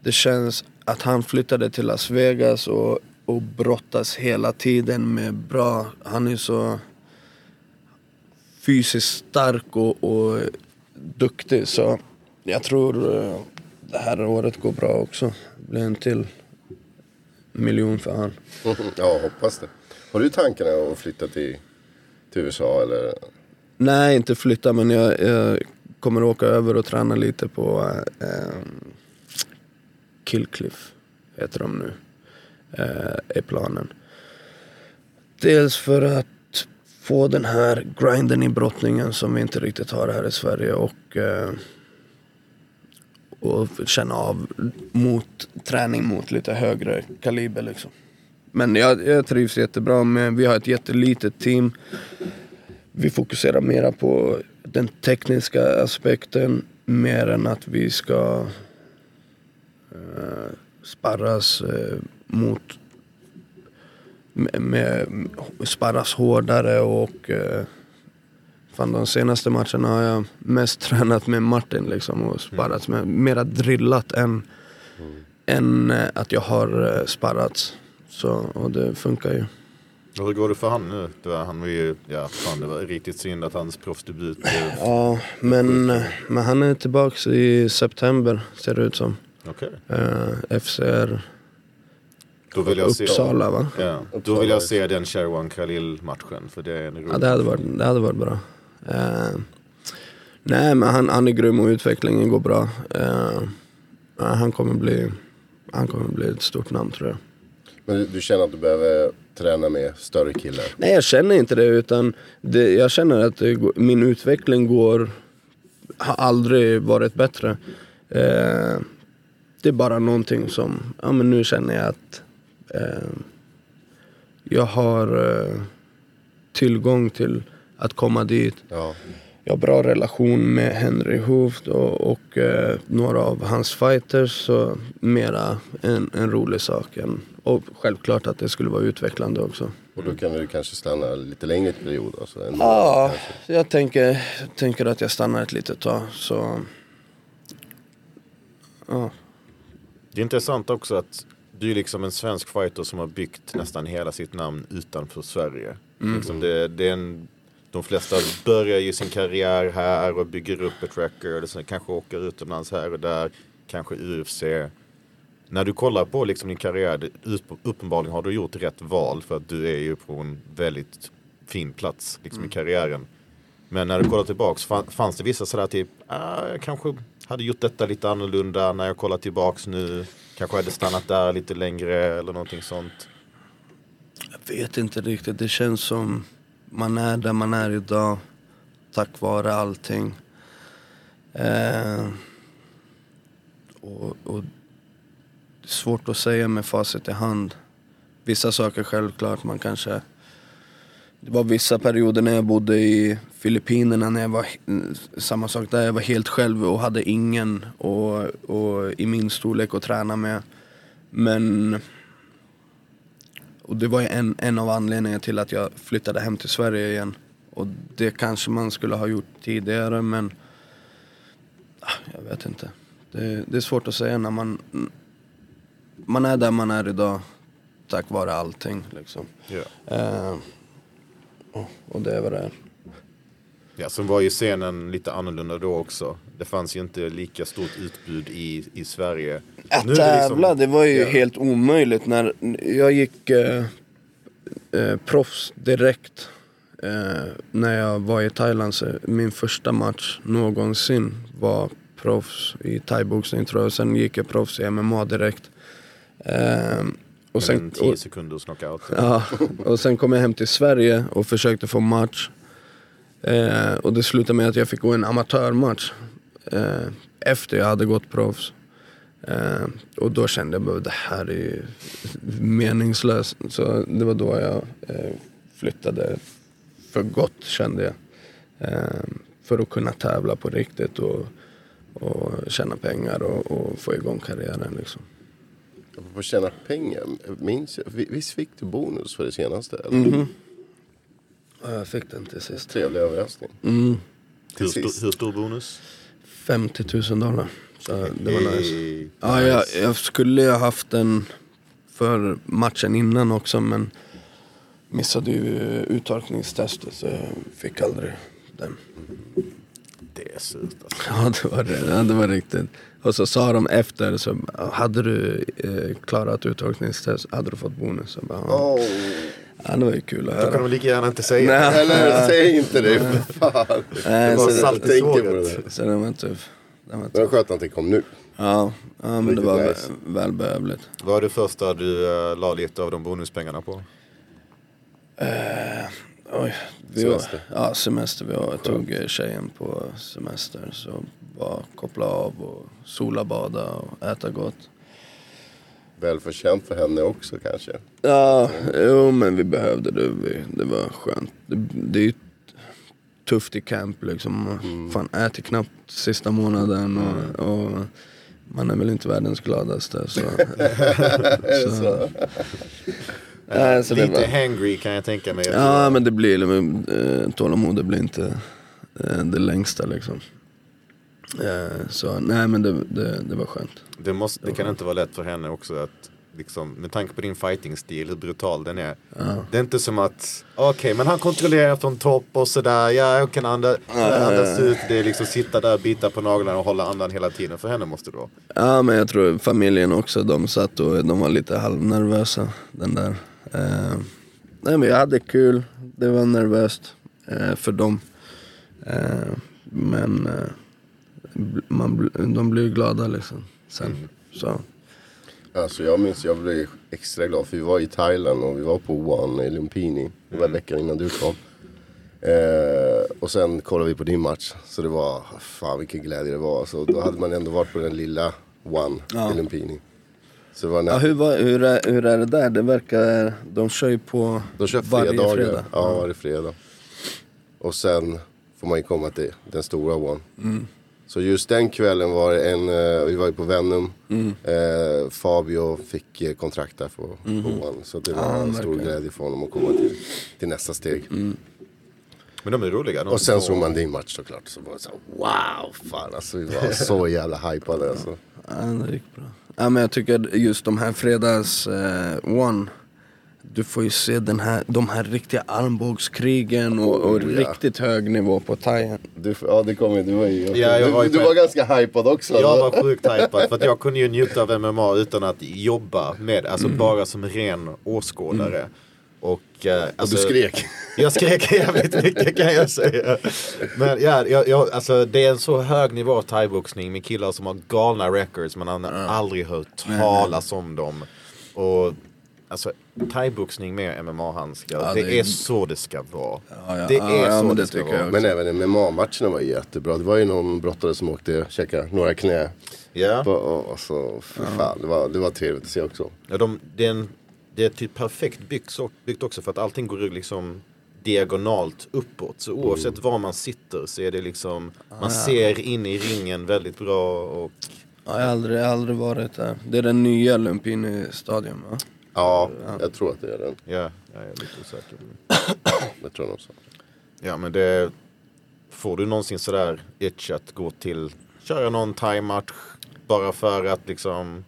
det känns att han flyttade till Las Vegas och, och brottas hela tiden med bra, han är så fysiskt stark och, och duktig så jag tror eh, det här året går bra också. Det blir en till miljon för han. ja, hoppas det. Har du tankarna att flytta till, till USA eller? Nej, inte flytta men jag, jag kommer åka över och träna lite på eh, Killcliff, heter de nu, eh, är planen. Dels för att få den här grinden i brottningen som vi inte riktigt har här i Sverige och, eh, och känna av mot träning mot lite högre kaliber liksom. Men jag, jag trivs jättebra med, vi har ett jättelitet team. Vi fokuserar mera på den tekniska aspekten mer än att vi ska eh, sparras eh, mot med, med, sparras hårdare och eh, fan de senaste matcherna har jag mest tränat med Martin liksom och sparrats med, mera drillat än, än eh, att jag har eh, sparrats. Så, och det funkar ju. Och hur går det för han nu? Det var, han var ju, ja fan det var riktigt synd att hans proffsdebut blev... Ja, men, men han är tillbaks i september ser det ut som. Okej. Eh, FCR Då vill jag se... Uppsala va? Ja, då vill jag se den Sherwan Khalil matchen för det är en. Ja det hade varit, det hade varit bra. Eh, nej men han, han är grym och utvecklingen går bra. Ja, han, kommer bli, han kommer bli ett stort namn tror jag. Men du, du känner att du behöver träna med större killar? Nej jag känner inte det utan det, jag känner att det, går- min utveckling går, har aldrig varit bättre. Eh, det är bara någonting som, ja men nu känner jag att jag har eh, tillgång till att komma dit. Ja. Jag har bra relation med Henry Hooft och, och eh, några av hans fighters. Så mera en, en rolig sak. Än, och självklart att det skulle vara utvecklande också. Och då kan du kanske stanna lite längre period? Alltså, Ja, månad kanske. jag tänker, tänker att jag stannar ett litet tag. Så, ja. Det är intressant också att du är liksom en svensk fighter som har byggt nästan hela sitt namn utanför Sverige. Liksom det, det är en, de flesta börjar ju sin karriär här och bygger upp ett record. Och sen kanske åker utomlands här och där. Kanske UFC. När du kollar på liksom din karriär, det- uppenbarligen har du gjort rätt val för att du är ju på en väldigt fin plats liksom i karriären. Men när du kollar tillbaks, fan- fanns det vissa sådär typ, ah, kanske hade gjort detta lite annorlunda när jag kollar tillbaks nu. Kanske hade stannat där lite längre eller någonting sånt. Jag vet inte riktigt. Det känns som man är där man är idag tack vare allting. Eh, och, och det är svårt att säga med facit i hand. Vissa saker självklart, man kanske... Det var vissa perioder när jag bodde i Filippinerna, när jag var samma sak där, jag var helt själv och hade ingen och, och i min storlek att träna med. Men och det var ju en, en av anledningarna till att jag flyttade hem till Sverige igen. Och det kanske man skulle ha gjort tidigare men ah, jag vet inte. Det, det är svårt att säga när man, man är där man är idag tack vare allting liksom. Eh, och- och det är vad det är. Ja, sen var ju scenen lite annorlunda då också. Det fanns ju inte lika stort utbud i, i Sverige. Att Nu det liksom- det var ju Ja. helt omöjligt. När jag gick eh, eh, proffs direkt eh, när jag var i Thailand. Så min första match någonsin var proffs i thaiboxning tror jag. Sen gick jag proffs i MMA direkt. Eh, och sen, sen 10 och, sekunders knockout. Ja, och sen kom jag hem till Sverige och försökte få match. Eh, och det slutade med att jag fick gå en amatörmatch eh, efter jag hade gått proffs. Eh, och då kände jag bara det här är ju meningslöst. Så det var då jag eh, flyttade för gott kände jag. Eh, för att kunna tävla på riktigt och, och tjäna pengar och, och få igång karriären. Liksom. Apropå tjäna pengar. Minns jag, vi- visst fick du bonus för det senaste? Eller? Mhm. Ja, jag fick den till sist. Trevlig överraskning. Mm. Hur, stor, hur stor bonus? 50 000 dollar. Så det var nice. Hey, Ja, jag, jag skulle ju ha haft den för matchen innan också men missade ju uttorkningstestet så jag fick aldrig den. Det är surt alltså. Ja det var det, ja, det var riktigt. Och så sa de efter, så, hade du eh, klarat uttorkningstest hade du fått bonus. Så bara, ja. Ja, det var ju kul att Då kan höra. de lika gärna inte säga. Nej. Eller säg inte det för fan. Nej, var så, salt det, i det där. så den var tuff. Den var Det var tuff. skönt att det kom nu. Ja, ja men det Riktigt var nice. vä- välbehövligt. Vad är det första du uh, la lite av de bonuspengarna på? Oj, vi Semester. Var, ja, semester. Vi var, tog tjejen på semester. Så bara koppla av och sola, bada och äta gott. Välförtjänt för henne också kanske. Ja, jo men vi behövde det. Vi, det var skönt. Det, det är ju tufft i camp liksom. Mm. Fan äter knappt sista månaden och, och man är väl inte världens gladaste. Så, det så? Nej, så det Lite var- hangry kan jag tänka mig. Ja men det blir, äh, tålamod blir inte eh, det längsta liksom. Eh, så nej men det, det, det var skönt. Det, måste, det kan inte vara lätt för henne också att liksom, med tanke på din fighting-stil, hur brutal den är. Det är inte som att, okej men han kontrollerar från topp och sådär, ja jag kan anda, andas ut. Det är liksom sitta där, bita på naglarna och hålla andan hela tiden. För henne måste det vara. Ja men jag tror familjen också, de satt och de var lite halvnervösa den där. Eh, nej men jag hade kul, det var nervöst eh, för dem. Eh, men man, de blir glada liksom sen. Så. Alltså jag minns, jag blev extra glad för vi var i Thailand och vi var på One i Lumpini. Det var veckan innan du kom. Eh, och sen kollade vi på din match. Så det var, fan vilken glädje det var. Så då hade man ändå varit på den lilla One Ja. i Lumpini. Så var Ja, hur, var, hur, är, hur är det där? Det verkar, de kör ju på De kör varje fredag. Ja, varje fredag. Och sen får man ju komma till den stora One. Mm. Så just den kvällen var det en, eh, vi var ju på Venom. Mm. Eh, Fabio fick eh, kontrakt där på, Mm. på One. Så det var en stor glädje för honom att komma till, till nästa steg. Mm. Men de är roliga. De Och sen såg man din match såklart. Så var det så här, wow! Fan alltså vi var så jävla hypade alltså. Ja, det gick bra. Ja, men jag tycker just de här fredags eh, one du får ju se den här, de här riktiga armbågskrigen och, och Oh, ja. riktigt hög nivå på thaien. Du, ja det kom ju, du var ju, Ja, jag var du, ju du på- var ganska hypad också. Jag var sjukt hypad för att jag kunde ju njuta av MMA utan att jobba med, alltså Mm. bara som ren åskådare. Och, eh, och alltså, du skrek. Jag skrek jävligt mycket kan jag säga. Men ja, jag, jag, alltså, det är en så hög nivå av thaiboxning med killar som har galna records. Man har aldrig hört talas om dem. Och alltså thaiboxning med MMA-handskar, Ja, det, det- är så det ska vara. Ja, ja. Det är ja, så det, det ska tycker vara. Men även MMA-matcherna var jättebra. Det var ju någon brottare som åkte käka några knä. Ja. På, och, så, för fan, det, var, det var trevligt att se också. Ja, de, det, är en, det är typ perfekt byggt, byggt också för att allting går liksom diagonalt uppåt. Så oavsett var man sitter så är det liksom, man ser in i ringen väldigt bra och Ja, jag har aldrig, aldrig varit där. Det är den nya Lumpini stadion va? Ja, jag tror att det är den. ja, jag är lite osäker. Jag tror nog så. Ja men det, får du någonsin sådär itch att gå till, köra någon thai-match bara för att liksom,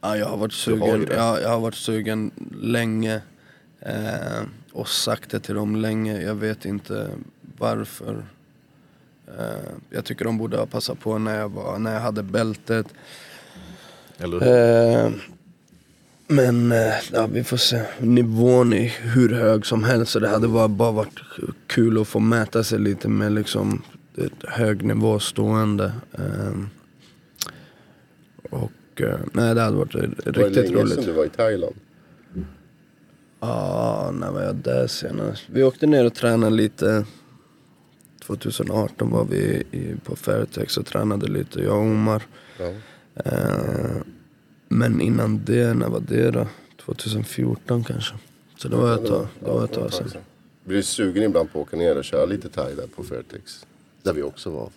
Ja, jag har varit sugen, jag, jag har varit sugen länge eh, och sagt det till dem länge. Jag vet inte varför. Eh, jag tycker de borde ha passat på när jag, var, när jag hade bältet. eller hur? Eh, men eh, ja, vi får se. Nivån är hur hög som helst. Så det hade bara, varit kul att få mäta sig lite med liksom ett hög nivå stående. Eh, och eh, nej, det hade varit Det var riktigt länge roligt. sedan du var i Thailand. Ja, när var jag där senast? Vi åkte ner och tränade lite. 2018 var vi på Fairtex och tränade lite, jag och Omar. Ja. Eh, men innan det, när var det då? 2014 kanske. Så det var ett tag, det var ett tag sedan. Blir du sugen ibland på att åka ner och köra lite thai där på Fairtex? Där vi också var.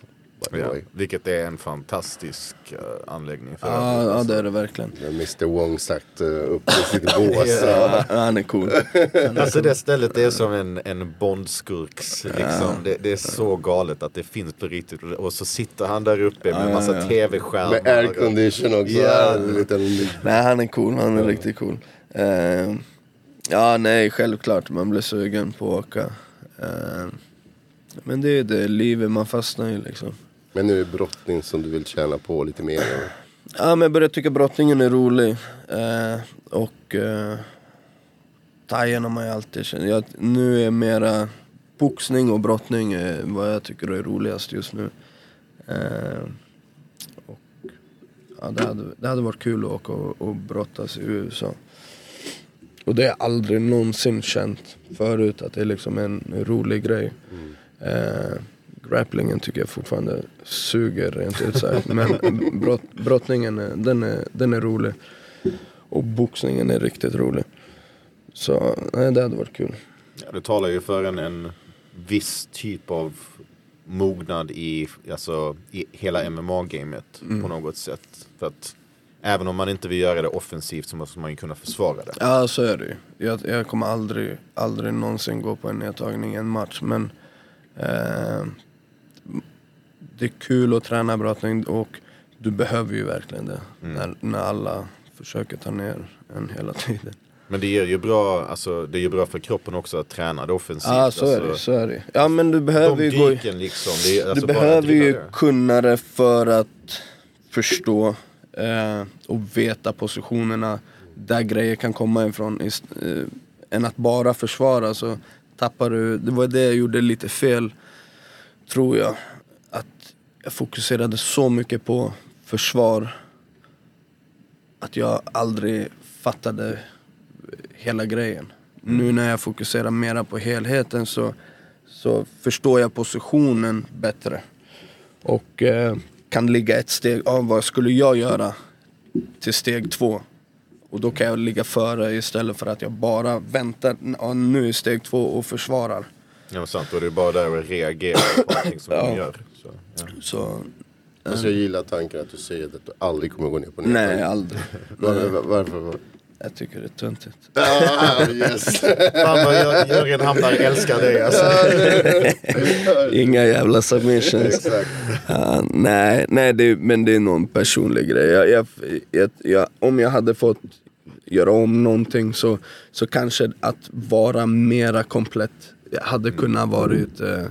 By the Ja, way. vilket är en fantastisk eh, anläggning. För Ja, ja det är det verkligen. När Mr Wong sagt uh, upp i sitt bås. Ja, han är cool. Alltså det stället är som en, en Bondskurks. Liksom. Det, det är så galet att det finns på riktigt. Och så sitter han där uppe med Ja, massa ja, ja. tv-skärmar. Med aircondition också. Ja. En liten... Nej, han är cool. Han är riktigt cool. Eh, ja, nej, självklart man blir sugen på att åka. Eh, men det är det livet man fastnar i liksom. Men nu är det brottning som du vill tjäna på lite mer. Ja, men jag börjar tycka brottningen är rolig. Eh, och eh, thaien har man ju alltid känt. Jag, nu är mera boxning och brottning eh, vad jag tycker är roligast just nu. Eh, och, ja, det, hade, det hade varit kul att åka och, och brottas i USA. Och det har jag aldrig någonsin känt förut, att det är liksom en rolig grej. Eh, grapplingen tycker jag fortfarande suger rent ut sagt. Men brott, brottningen, den är, den är rolig. Och boxningen är riktigt rolig. Så nej, det hade varit kul. Ja, du talar ju för en, en viss typ av mognad i, alltså, i hela MMA-gamet på något sätt. För att även om man inte vill göra det offensivt så måste man ju kunna försvara det. Ja så är det ju. Jag, jag kommer aldrig, aldrig någonsin gå på en nedtagning i en match men eh, det är kul att träna brottning och du behöver ju verkligen det. När, när alla försöker ta ner en hela tiden. Men det ger ju bra, alltså, det är ju bra för kroppen också att träna det offensivt. Ja så är alltså, det, så är det. Ja men du behöver ju gå... liksom. Är, alltså, Du behöver ju kunna det för att förstå eh, och veta positionerna där grejer kan komma ifrån. Eh, än att bara försvara så tappar du, det var det jag gjorde lite fel, tror jag. Jag fokuserade så mycket på försvar att jag aldrig fattade hela grejen. Nu när jag fokuserar mera på helheten så, så förstår jag positionen bättre. Och eh, kan ligga ett steg av vad skulle jag göra till steg två. Och då kan jag ligga före istället för att jag bara väntar, ja, nu är steg två och försvarar. Ja men sant, och det är bara där att reagera på allting som Ja. de gör. Så, ja. Så Alltså jag gillar tanken att du säger att du aldrig kommer gå ner på nej, nedtagning. aldrig. Var, varför? Jag tycker det är töntigt. Ah, yes. Fan vad Jörgen Hamnar älskar dig alltså. Inga jävla submissions. Ja, nej, nej det, men det är någon personlig grej. Jag, jag, jag, jag, om jag hade fått göra om någonting så, så kanske att vara mera komplett hade kunnat varit eh,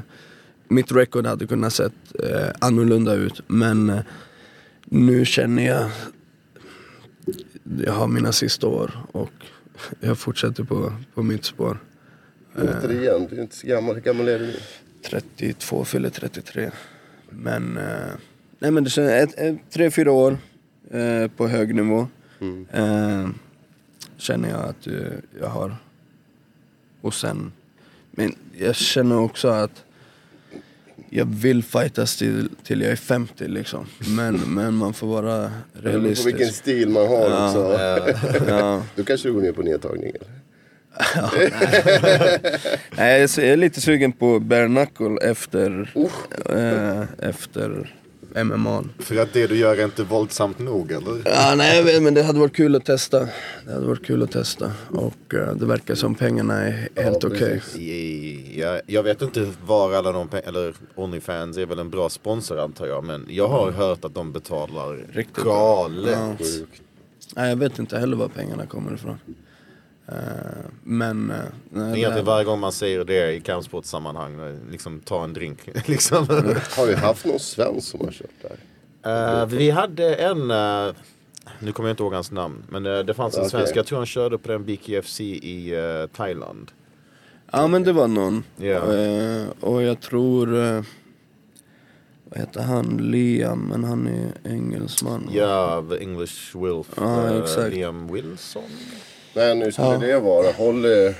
Mitt record hade kunnat sett eh, annorlunda ut men eh, nu känner jag Jag har mina sista år och jag fortsätter på, på mitt spår. Återigen, du är inte så gammal. Hur gammal är du nu? 32, fyller 33. Men, eh, nej men det känns, ett, ett, tre, fyra år eh, på hög nivå. Eh, känner jag att eh, jag har. Och sen, men jag känner också att jag vill fightas till, till jag är 50 liksom. Men, men man får vara Det beror på vilken realistisk. stil man har Ja. också. Ja. Då kanske du går ner på nedtagning eller? Nej, jag är lite sugen på bare knuckle efter, eh, efter MMA. För att det du gör är inte våldsamt nog eller? Ja, nej, jag vet, men det hade varit kul att testa. Det hade varit kul att testa. Och eh, det verkar som pengarna är helt okej. precis. I- Jag, jag vet inte var alla de pe- eller Onlyfans är väl en bra sponsor antar jag men jag har hört att de betalar Riktigt galet. Ja. Nej, jag vet inte heller var pengarna kommer ifrån. Eh, men... eh, nej, Egentligen det- varje gång man säger det i kampsportsammanhang, eh, liksom ta en drink. liksom. Har vi haft någon svensk som har kört där? Eh, vi hade en, eh, nu kommer jag inte ihåg hans namn, men eh, det fanns en Okej. svensk, jag tror han körde på den BKFC i Thailand. Ja, men det var någon. Ja. Eh, och jag tror... vad heter han? Liam, men han är engelsman. Ja, The English exakt. Liam Wilson. Men hur skulle Ja. det vara? Håll... eh,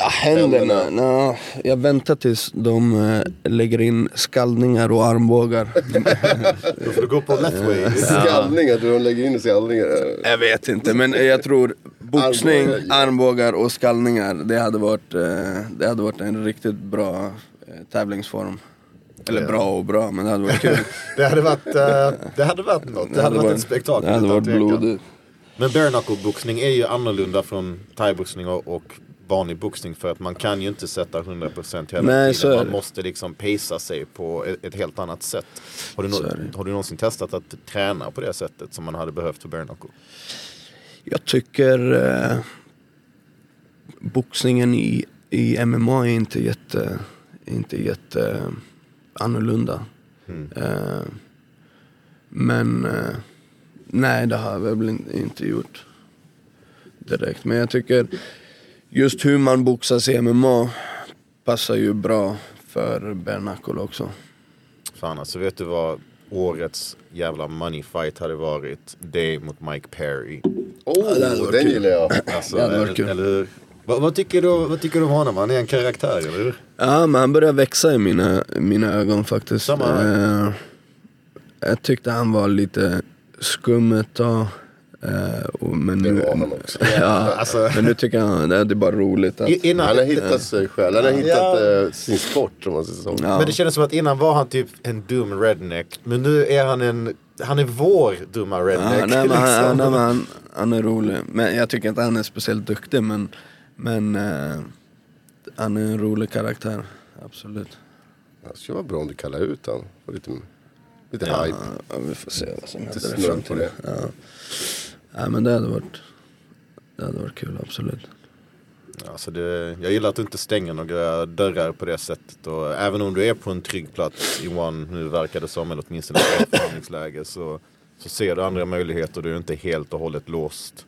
Ja, händerna. Händerna. Nå, jag väntar tills de eh, lägger in skallningar och armbågar. Då får du gå på Lethway. Skallningar, du lägger in skallningar. jag vet inte, men jag tror boxning, Armbågar, ja. armbågar och skallningar, det hade varit, eh, det hade varit en riktigt bra eh, tävlingsform. Eller Ja. bra och bra, men det hade varit kul. Det hade varit, eh, det hade varit något. Det, hade varit ett spektakel. Det hade varit blodigt. Men bare knuckle-boxning är ju annorlunda från thaiboxning och, och vanlig boxning för att man kan ju inte sätta 100% hela Nej, tiden. Man måste liksom pacea sig på ett, ett helt annat sätt. Har du, det. har du någonsin testat att träna på det sättet som man hade behövt för bare knuckle? Jag tycker eh, boxningen i, i MMA är inte jätte, inte jätte eh, annorlunda. Mm. Eh, men eh, nej, det har jag väl in- inte gjort direkt. Men jag tycker just hur man boxas i MMA passar ju bra för knuckle också. Fan alltså vet du vad årets jävla money fight hade varit? Det mot Mike Perry. Oh, varit den kul. gillar jag. Alltså, eller, eller hur? Vad, vad, tycker du, vad tycker du om honom? Han är en karaktär, eller hur? Ja men han börjar växa i mina, mina ögon faktiskt. Samma. Eh, jag tyckte han var lite skum ett tag. Eh, och, men, Det nu, var han också. ja, Alltså- men nu tycker jag det är bara roligt. Att, innan, Han har hittat sig själv, han har hittat Ja. eh, sin sport om man säger så. ja. Men det kändes som att innan var han typ en dum redneck. Men nu är han en, han är vår dumma redneck. Ja, nej, men han, liksom. nej, men han, han är rolig. Men jag tycker inte han är speciellt duktig men, men eh, han är en rolig karaktär. Absolut. Det skulle vara bra om du kallar ut han. Lite, lite Ja, hype. ja, vi får se vad som händer i framtiden. Ja. ja men det hade varit, det hade varit kul absolut. Alltså det, jag gillar att du inte stänger några dörrar på det sättet. Och även om du är på en trygg plats i One, nu verkar det som, eller åtminstone i ett förhandlingsläge, så, så ser du andra möjligheter. Du är inte helt och hållet låst.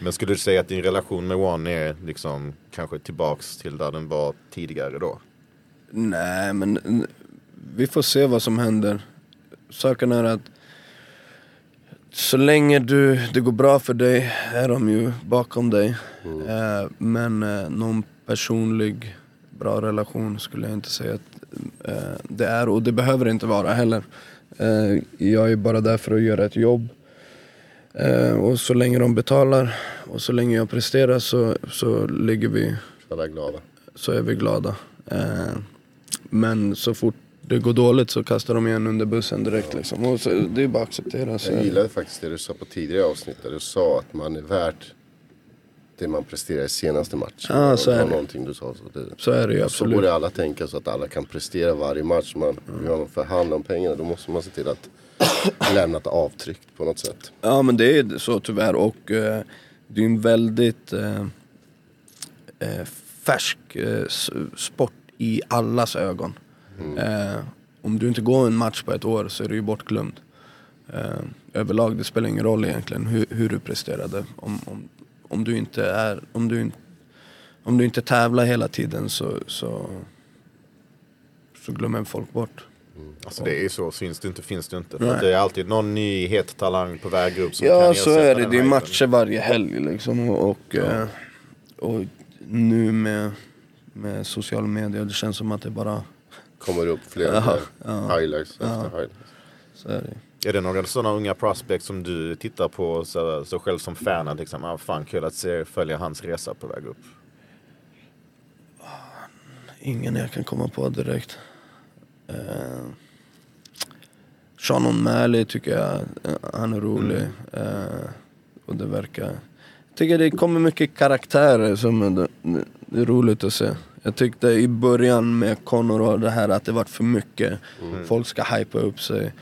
Men skulle du säga att din relation med One är liksom kanske tillbaks till där den var tidigare då? Nej men vi får se vad som händer. Saken är att så länge du, det går bra för dig är de ju bakom dig. Eh, men eh, någon personlig bra relation skulle jag inte säga att eh, det är och det behöver inte vara heller. Eh, jag är bara där för att göra ett jobb. Eh, och så länge de betalar och så länge jag presterar så, så ligger vi Alla är glada. så är vi glada. Eh, men så fort det går dåligt så kastar de igen under bussen direkt liksom. Och så, det är bara att acceptera. Så. Jag gillade faktiskt det du sa på tidigare avsnitt. Där du sa att man är värt det man presterar i senaste matchen. Ja, så är det. du sa. Så, det, Så är det ju så absolut. borde alla tänka så att alla kan prestera varje match. Man, Mm. Förhandla om pengarna då måste man se till att lämna ett avtryck på något sätt. Ja men det är så tyvärr och eh, det är en väldigt eh, eh, färsk eh, sport i allas ögon. Eh, om du inte går en match på ett år så är du ju bortglömd. Eh, överlag, det spelar ingen roll egentligen hur, hur du presterade. Om, om, om, du inte är, om, du, in- om du inte tävlar hela tiden så, så, så glömmer folk bort. Alltså det är ju så, syns det inte finns det inte. För det är alltid någon ny het talang på väg upp som Ja kan så ersätta är det, det är matcher varje helg liksom och, och, eh, och nu med, med sociala medier, det känns som att det bara, Kommer upp flera Ja, fler ja. highlights Ja. efter highlights. så är det. Är det några sådana unga prospects som du tittar på så, så själv som fan? Att liksom, ah, fan kul att se, följa hans resa på väg upp. Ingen jag kan komma på direkt. Uh, Sean O'Malley tycker jag, eh, han är rolig. Eh, och det verkar... Jag tycker det kommer mycket karaktärer som är, det, det är roligt att se. Jag tyckte i början med Conor och det här att det var för mycket. Folk ska hypa upp sig.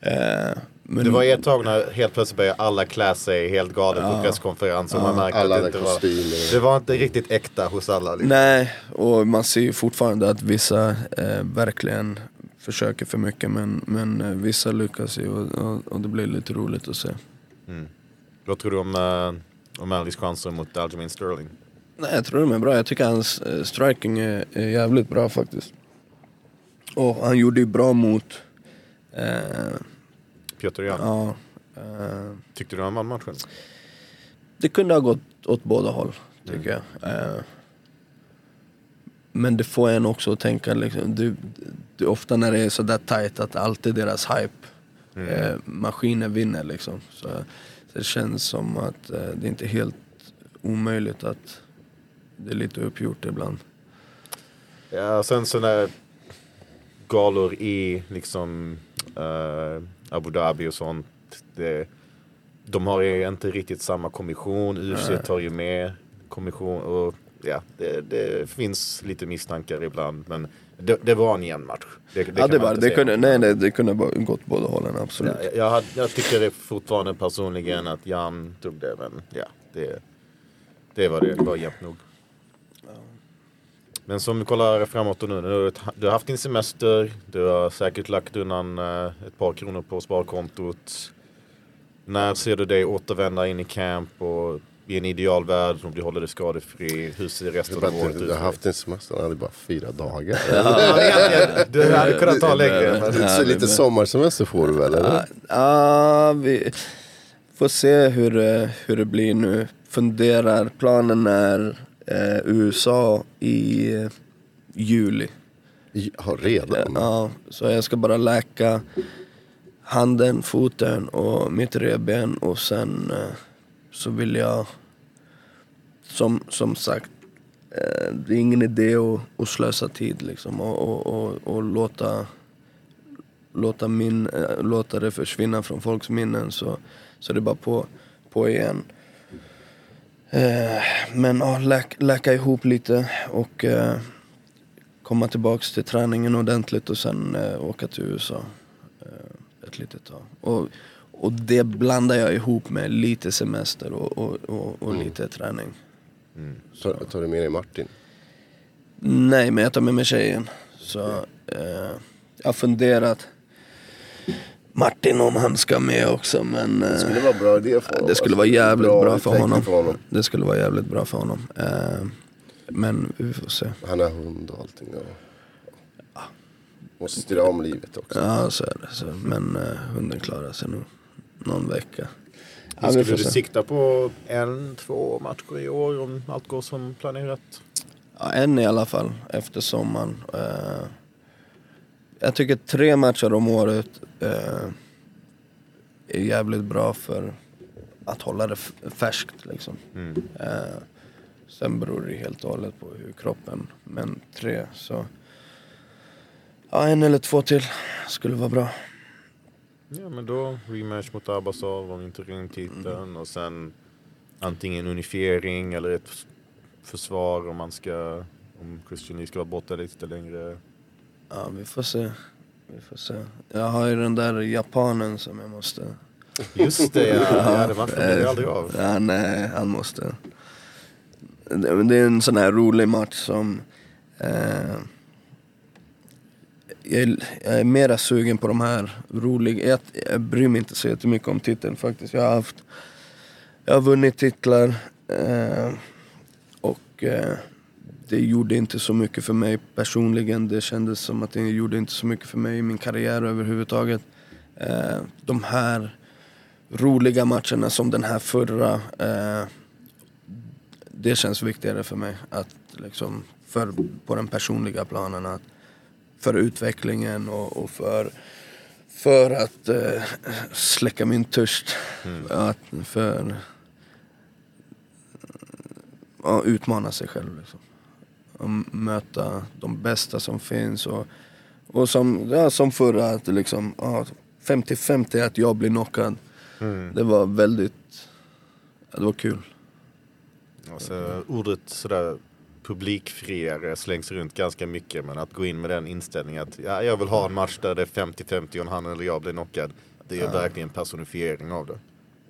Eh, men Det var ett tag när helt plötsligt började alla klä sig helt galet på presskonferens och man märkte Alla att det inte var, det var inte riktigt äkta hos alla. Liksom. Nej, och man ser ju fortfarande att vissa eh, verkligen försöker för mycket men, men eh, vissa lyckas ju och, och, och det blir lite roligt att se. Vad tror du om, uh, om Allys chanser mot Aljamain Sterling? Nej, jag tror de är bra. Jag tycker hans eh, striking är, är jävligt bra faktiskt. Och han gjorde ju bra mot... Eh, Piotr Jan, ja, eh, tyckte du han vann matchen? det kunde ha gått åt båda håll, tycker jag. Eh, men det får en också att tänka, liksom, det, det, ofta när det är sådär tight att alltid deras hype, eh, maskiner vinner liksom. Så, så det känns som att eh, det är inte helt omöjligt att det är lite uppgjort ibland. Ja, sen så när galor i liksom eh, Abu Dhabi och sånt. Det, de har ju inte riktigt samma kommission. UFC tar ju med kommission och ja, det, det finns lite misstankar ibland. Men det, det var en jämn match. Det, det ja, det, var, det, kunde, nej, nej, det kunde ha gått båda hållen, absolut. Ja, jag, hade, jag tycker det fortfarande personligen att Jan tog det, men ja, det, det var det. Det var jämnt nog. Men som vi kollar framåt och nu, du, har haft din semester, du har säkert lagt undan eh, ett par kronor på sparkontot. När ser du dig återvända in i camp och i en idealvärld om du håller dig skadefri? Hur ser resten Jag av bara, året ut? du har haft en semester, han hade bara fyra dagar. Ja, du hade kunnat ta längre. men- Så lite sommarsemester får du väl eller? Ja, vi, Får se hur, det- hur det blir nu. Funderar, planen är eh, USA i eh, juli. Ja, redan? Ja, så jag ska bara läka handen, foten och mitt revben och sen eh, så vill jag som, som sagt eh, det är ingen idé att, att slösa tid liksom och, och, och, och låta låta, min, eh, låta det försvinna från folks minnen så, så det är bara på, på igen. Eh, men ja, läk, läka ihop lite och eh, komma tillbaks till träningen ordentligt och sen eh, åka till USA eh, ett litet tag. Och, och det blandar jag ihop med lite semester och, och, och, och lite träning. Tar, tar du med dig Martin? Nej, men jag tar med mig tjejen. Så eh, jag har funderat Martin om han ska med också men Det eh, skulle vara bra idé för honom. det skulle alltså. vara jävligt bra, för, utveckling honom. Det skulle vara jävligt bra för honom. Eh, men vi får se. Han har hund och allting. Och... Måste styra om livet också. Ja, så är det. Så, men eh, hunden klarar sig nog någon vecka. Ja, vi Skulle du se. sikta på en, två matcher i år om allt går som planerat? Ja, en i alla fall efter sommaren. Jag tycker tre matcher om året eh, är jävligt bra för att hålla det färskt. Liksom. Mm. Eh, sen beror det helt och hållet på hur kroppen, men tre så... Ja, en eller två till skulle vara bra. Ja men då rematch mot Abasov om interimtiteln och sen antingen unifiering eller ett försvar om man ska om Christian Lee ska vara borta lite längre. Ja, vi får se. Vi får se. Jag har ju den där japanen som jag måste... Just det ja, ja det blev aldrig av. Ja, nej, han måste. Det är en sån här rolig match som... Eh, jag, är, jag är mera sugen på de här roliga... Jag, jag bryr mig inte så jättemycket om titeln faktiskt. Jag har haft... Jag har vunnit titlar. Eh, och eh, det gjorde inte så mycket för mig personligen. Det kändes som att det gjorde inte så mycket för mig i min karriär överhuvudtaget. Eh, de här roliga matcherna som den här förra. Eh, det känns viktigare för mig. Att liksom för, på den personliga planen. Att för utvecklingen och, och för, för att eh, släcka min törst. Att, för ja, utmana sig själv. Liksom. Och möta de bästa som finns. Och, och som, ja, som förra, att liksom, ja, 50-50 att jag blir knockad. Mm. Det var väldigt, ja, det var kul. Alltså, ordet sådär publikfriare slängs runt ganska mycket men att gå in med den inställningen att ja, jag vill ha en match där det är 50-50 och han eller jag blir knockad. Det är verkligen personifiering av det.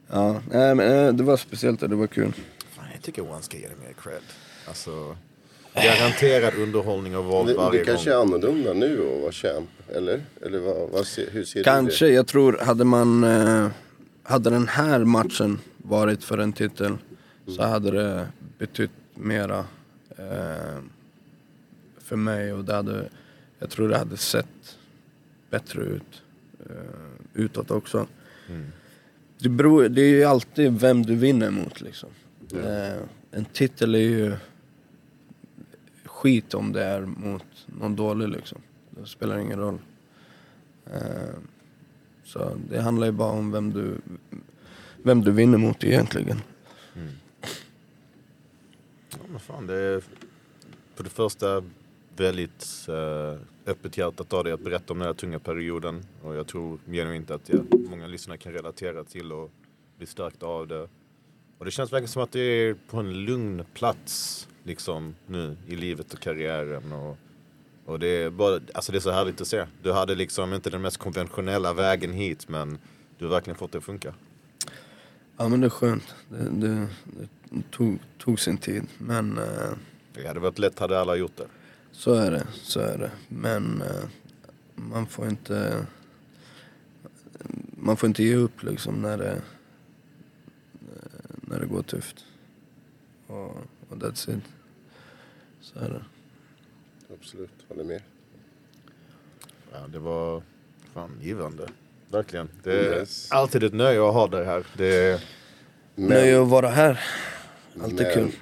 Ja, nej, men, eh, det var speciellt och det var kul. Fan, jag tycker One ska ge det mer cred. Alltså, garanterad underhållning och våld Det, varje det kanske gång. är annorlunda nu att vara champ, eller? Eller vad, vad ser, hur ser Kanske, du jag tror, hade man, eh, hade den här matchen varit för en titel så hade det betytt mera eh, för mig och det hade, jag tror det hade sett bättre ut eh, utåt också. Mm. Det, beror, det är ju alltid vem du vinner mot liksom. Eh, en titel är ju skit om det är mot någon dålig liksom. Det spelar ingen roll. Eh, så det handlar ju bara om vem du, vem du vinner mot egentligen. Mm. Ja, men fan, det är På det första väldigt eh, öppet hjärtat av dig att berätta om den här tunga perioden. Och jag tror genuint att ja, många lyssnare kan relatera till och bli stärkta av det. Och det känns verkligen som att det är på en lugn plats liksom nu i livet och karriären. Och, och det är bara, alltså det är så härligt att se. Du hade liksom inte den mest konventionella vägen hit men du har verkligen fått det att funka. Ja men det är skönt. Det, det, det tog, tog sin tid. Men eh, Det hade varit lätt hade alla gjort det. så är det. Så är det. Men eh, man får inte man får inte ge upp liksom när det, när det går tufft. Och, och that's it. Så är det. Absolut, håller med. Ja, det var fan givande. verkligen. Det är Yes. alltid ett nöje att ha dig här. Det är, Nöje att vara här. Alltid men kul.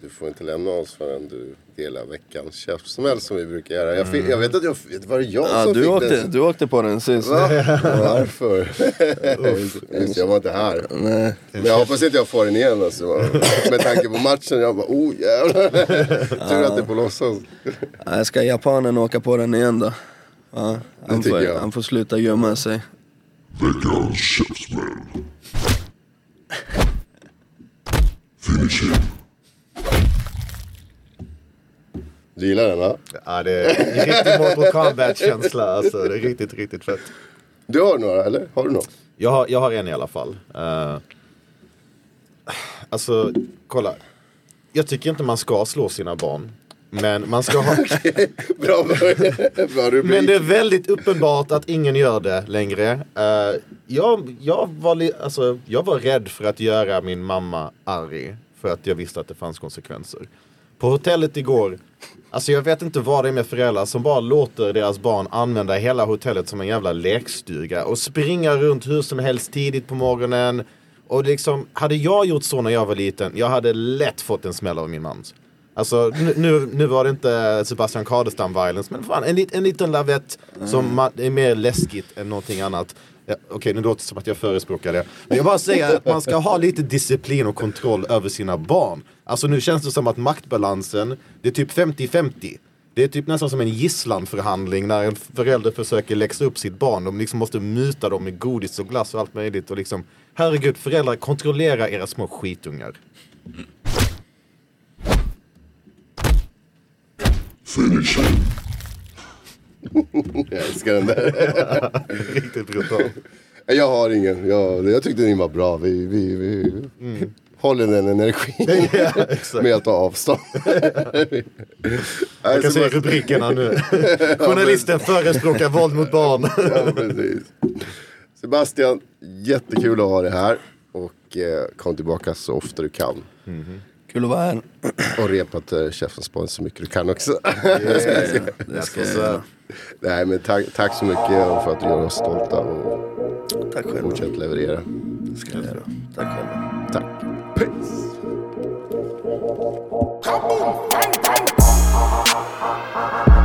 du får inte lämna oss förrän du delar veckans käftsmäll som vi brukar göra. Jag, fick, jag vet att jag, var det jag Ja, som du, fick åkte, den? du åkte på den sist. Va? Varför? Just, jag var inte här. Nej. Men jag hoppas inte jag får den igen alltså. Med tanke på matchen, jag bara oh jävlar. Tur att det är på låtsas. Ja, Ska japanen åka på den igen då? Ja, han, får, jag. han får sluta gömma sig. Veckans käftsmäll. Finishing. Du gillar den va? ja, det är riktig Mortal Kombat-känsla. Alltså, det är riktigt, riktigt fett. Du har några eller? Har du något? Jag har, jag har en i alla fall. Uh, alltså, kolla. Jag tycker inte man ska slå sina barn. Men man ska ha... Bra, bra rubrik. Men det är väldigt uppenbart att ingen gör det längre. Eh, jag, jag, var li- alltså, jag var rädd för att göra min mamma arg. För att jag visste att det fanns konsekvenser. På hotellet igår, alltså jag vet inte vad det är med föräldrar som bara låter deras barn använda hela hotellet som en jävla lekstuga. Och springa runt hur som helst tidigt på morgonen. Och liksom, hade jag gjort så när jag var liten, jag hade lätt fått en smäll av min mans. Alltså nu, nu, var det inte Sebastian Kardestam violence men fan en, en liten lavett som man, är mer läskigt än någonting annat. Ja, Okej nu låter det som att jag förespråkar det. Men jag bara säger att man ska ha lite disciplin och kontroll över sina barn. Alltså nu känns det som att maktbalansen, det är typ 50-50. Det är typ nästan som en gisslanförhandling när en förälder försöker läxa upp sitt barn. De liksom måste muta dem med godis och glass och allt möjligt. Och liksom, herregud föräldrar, kontrollera era små skitungar. Finishing. Jag älskar den där. Riktigt brutalt. Jag har ingen. Jag, jag tyckte ni var bra. Vi, vi, vi håller den energin ja, exakt. med att ta avstånd. Jag kan se rubrikerna nu. Journalisten förespråkar våld mot barn. Ja, precis. Sebastian, jättekul att ha dig här. Och eh, kom tillbaka så ofta du kan. Kul att vara här. Och repa till Käftens så mycket du kan också. Göra. Det ska jag göra. Nej, men tack, tack så mycket för att du gör oss stolta. Och tack själv. Fortsätt leverera. Ska jag göra. Tack själv. Tack. Peace. Come on, bang, bang.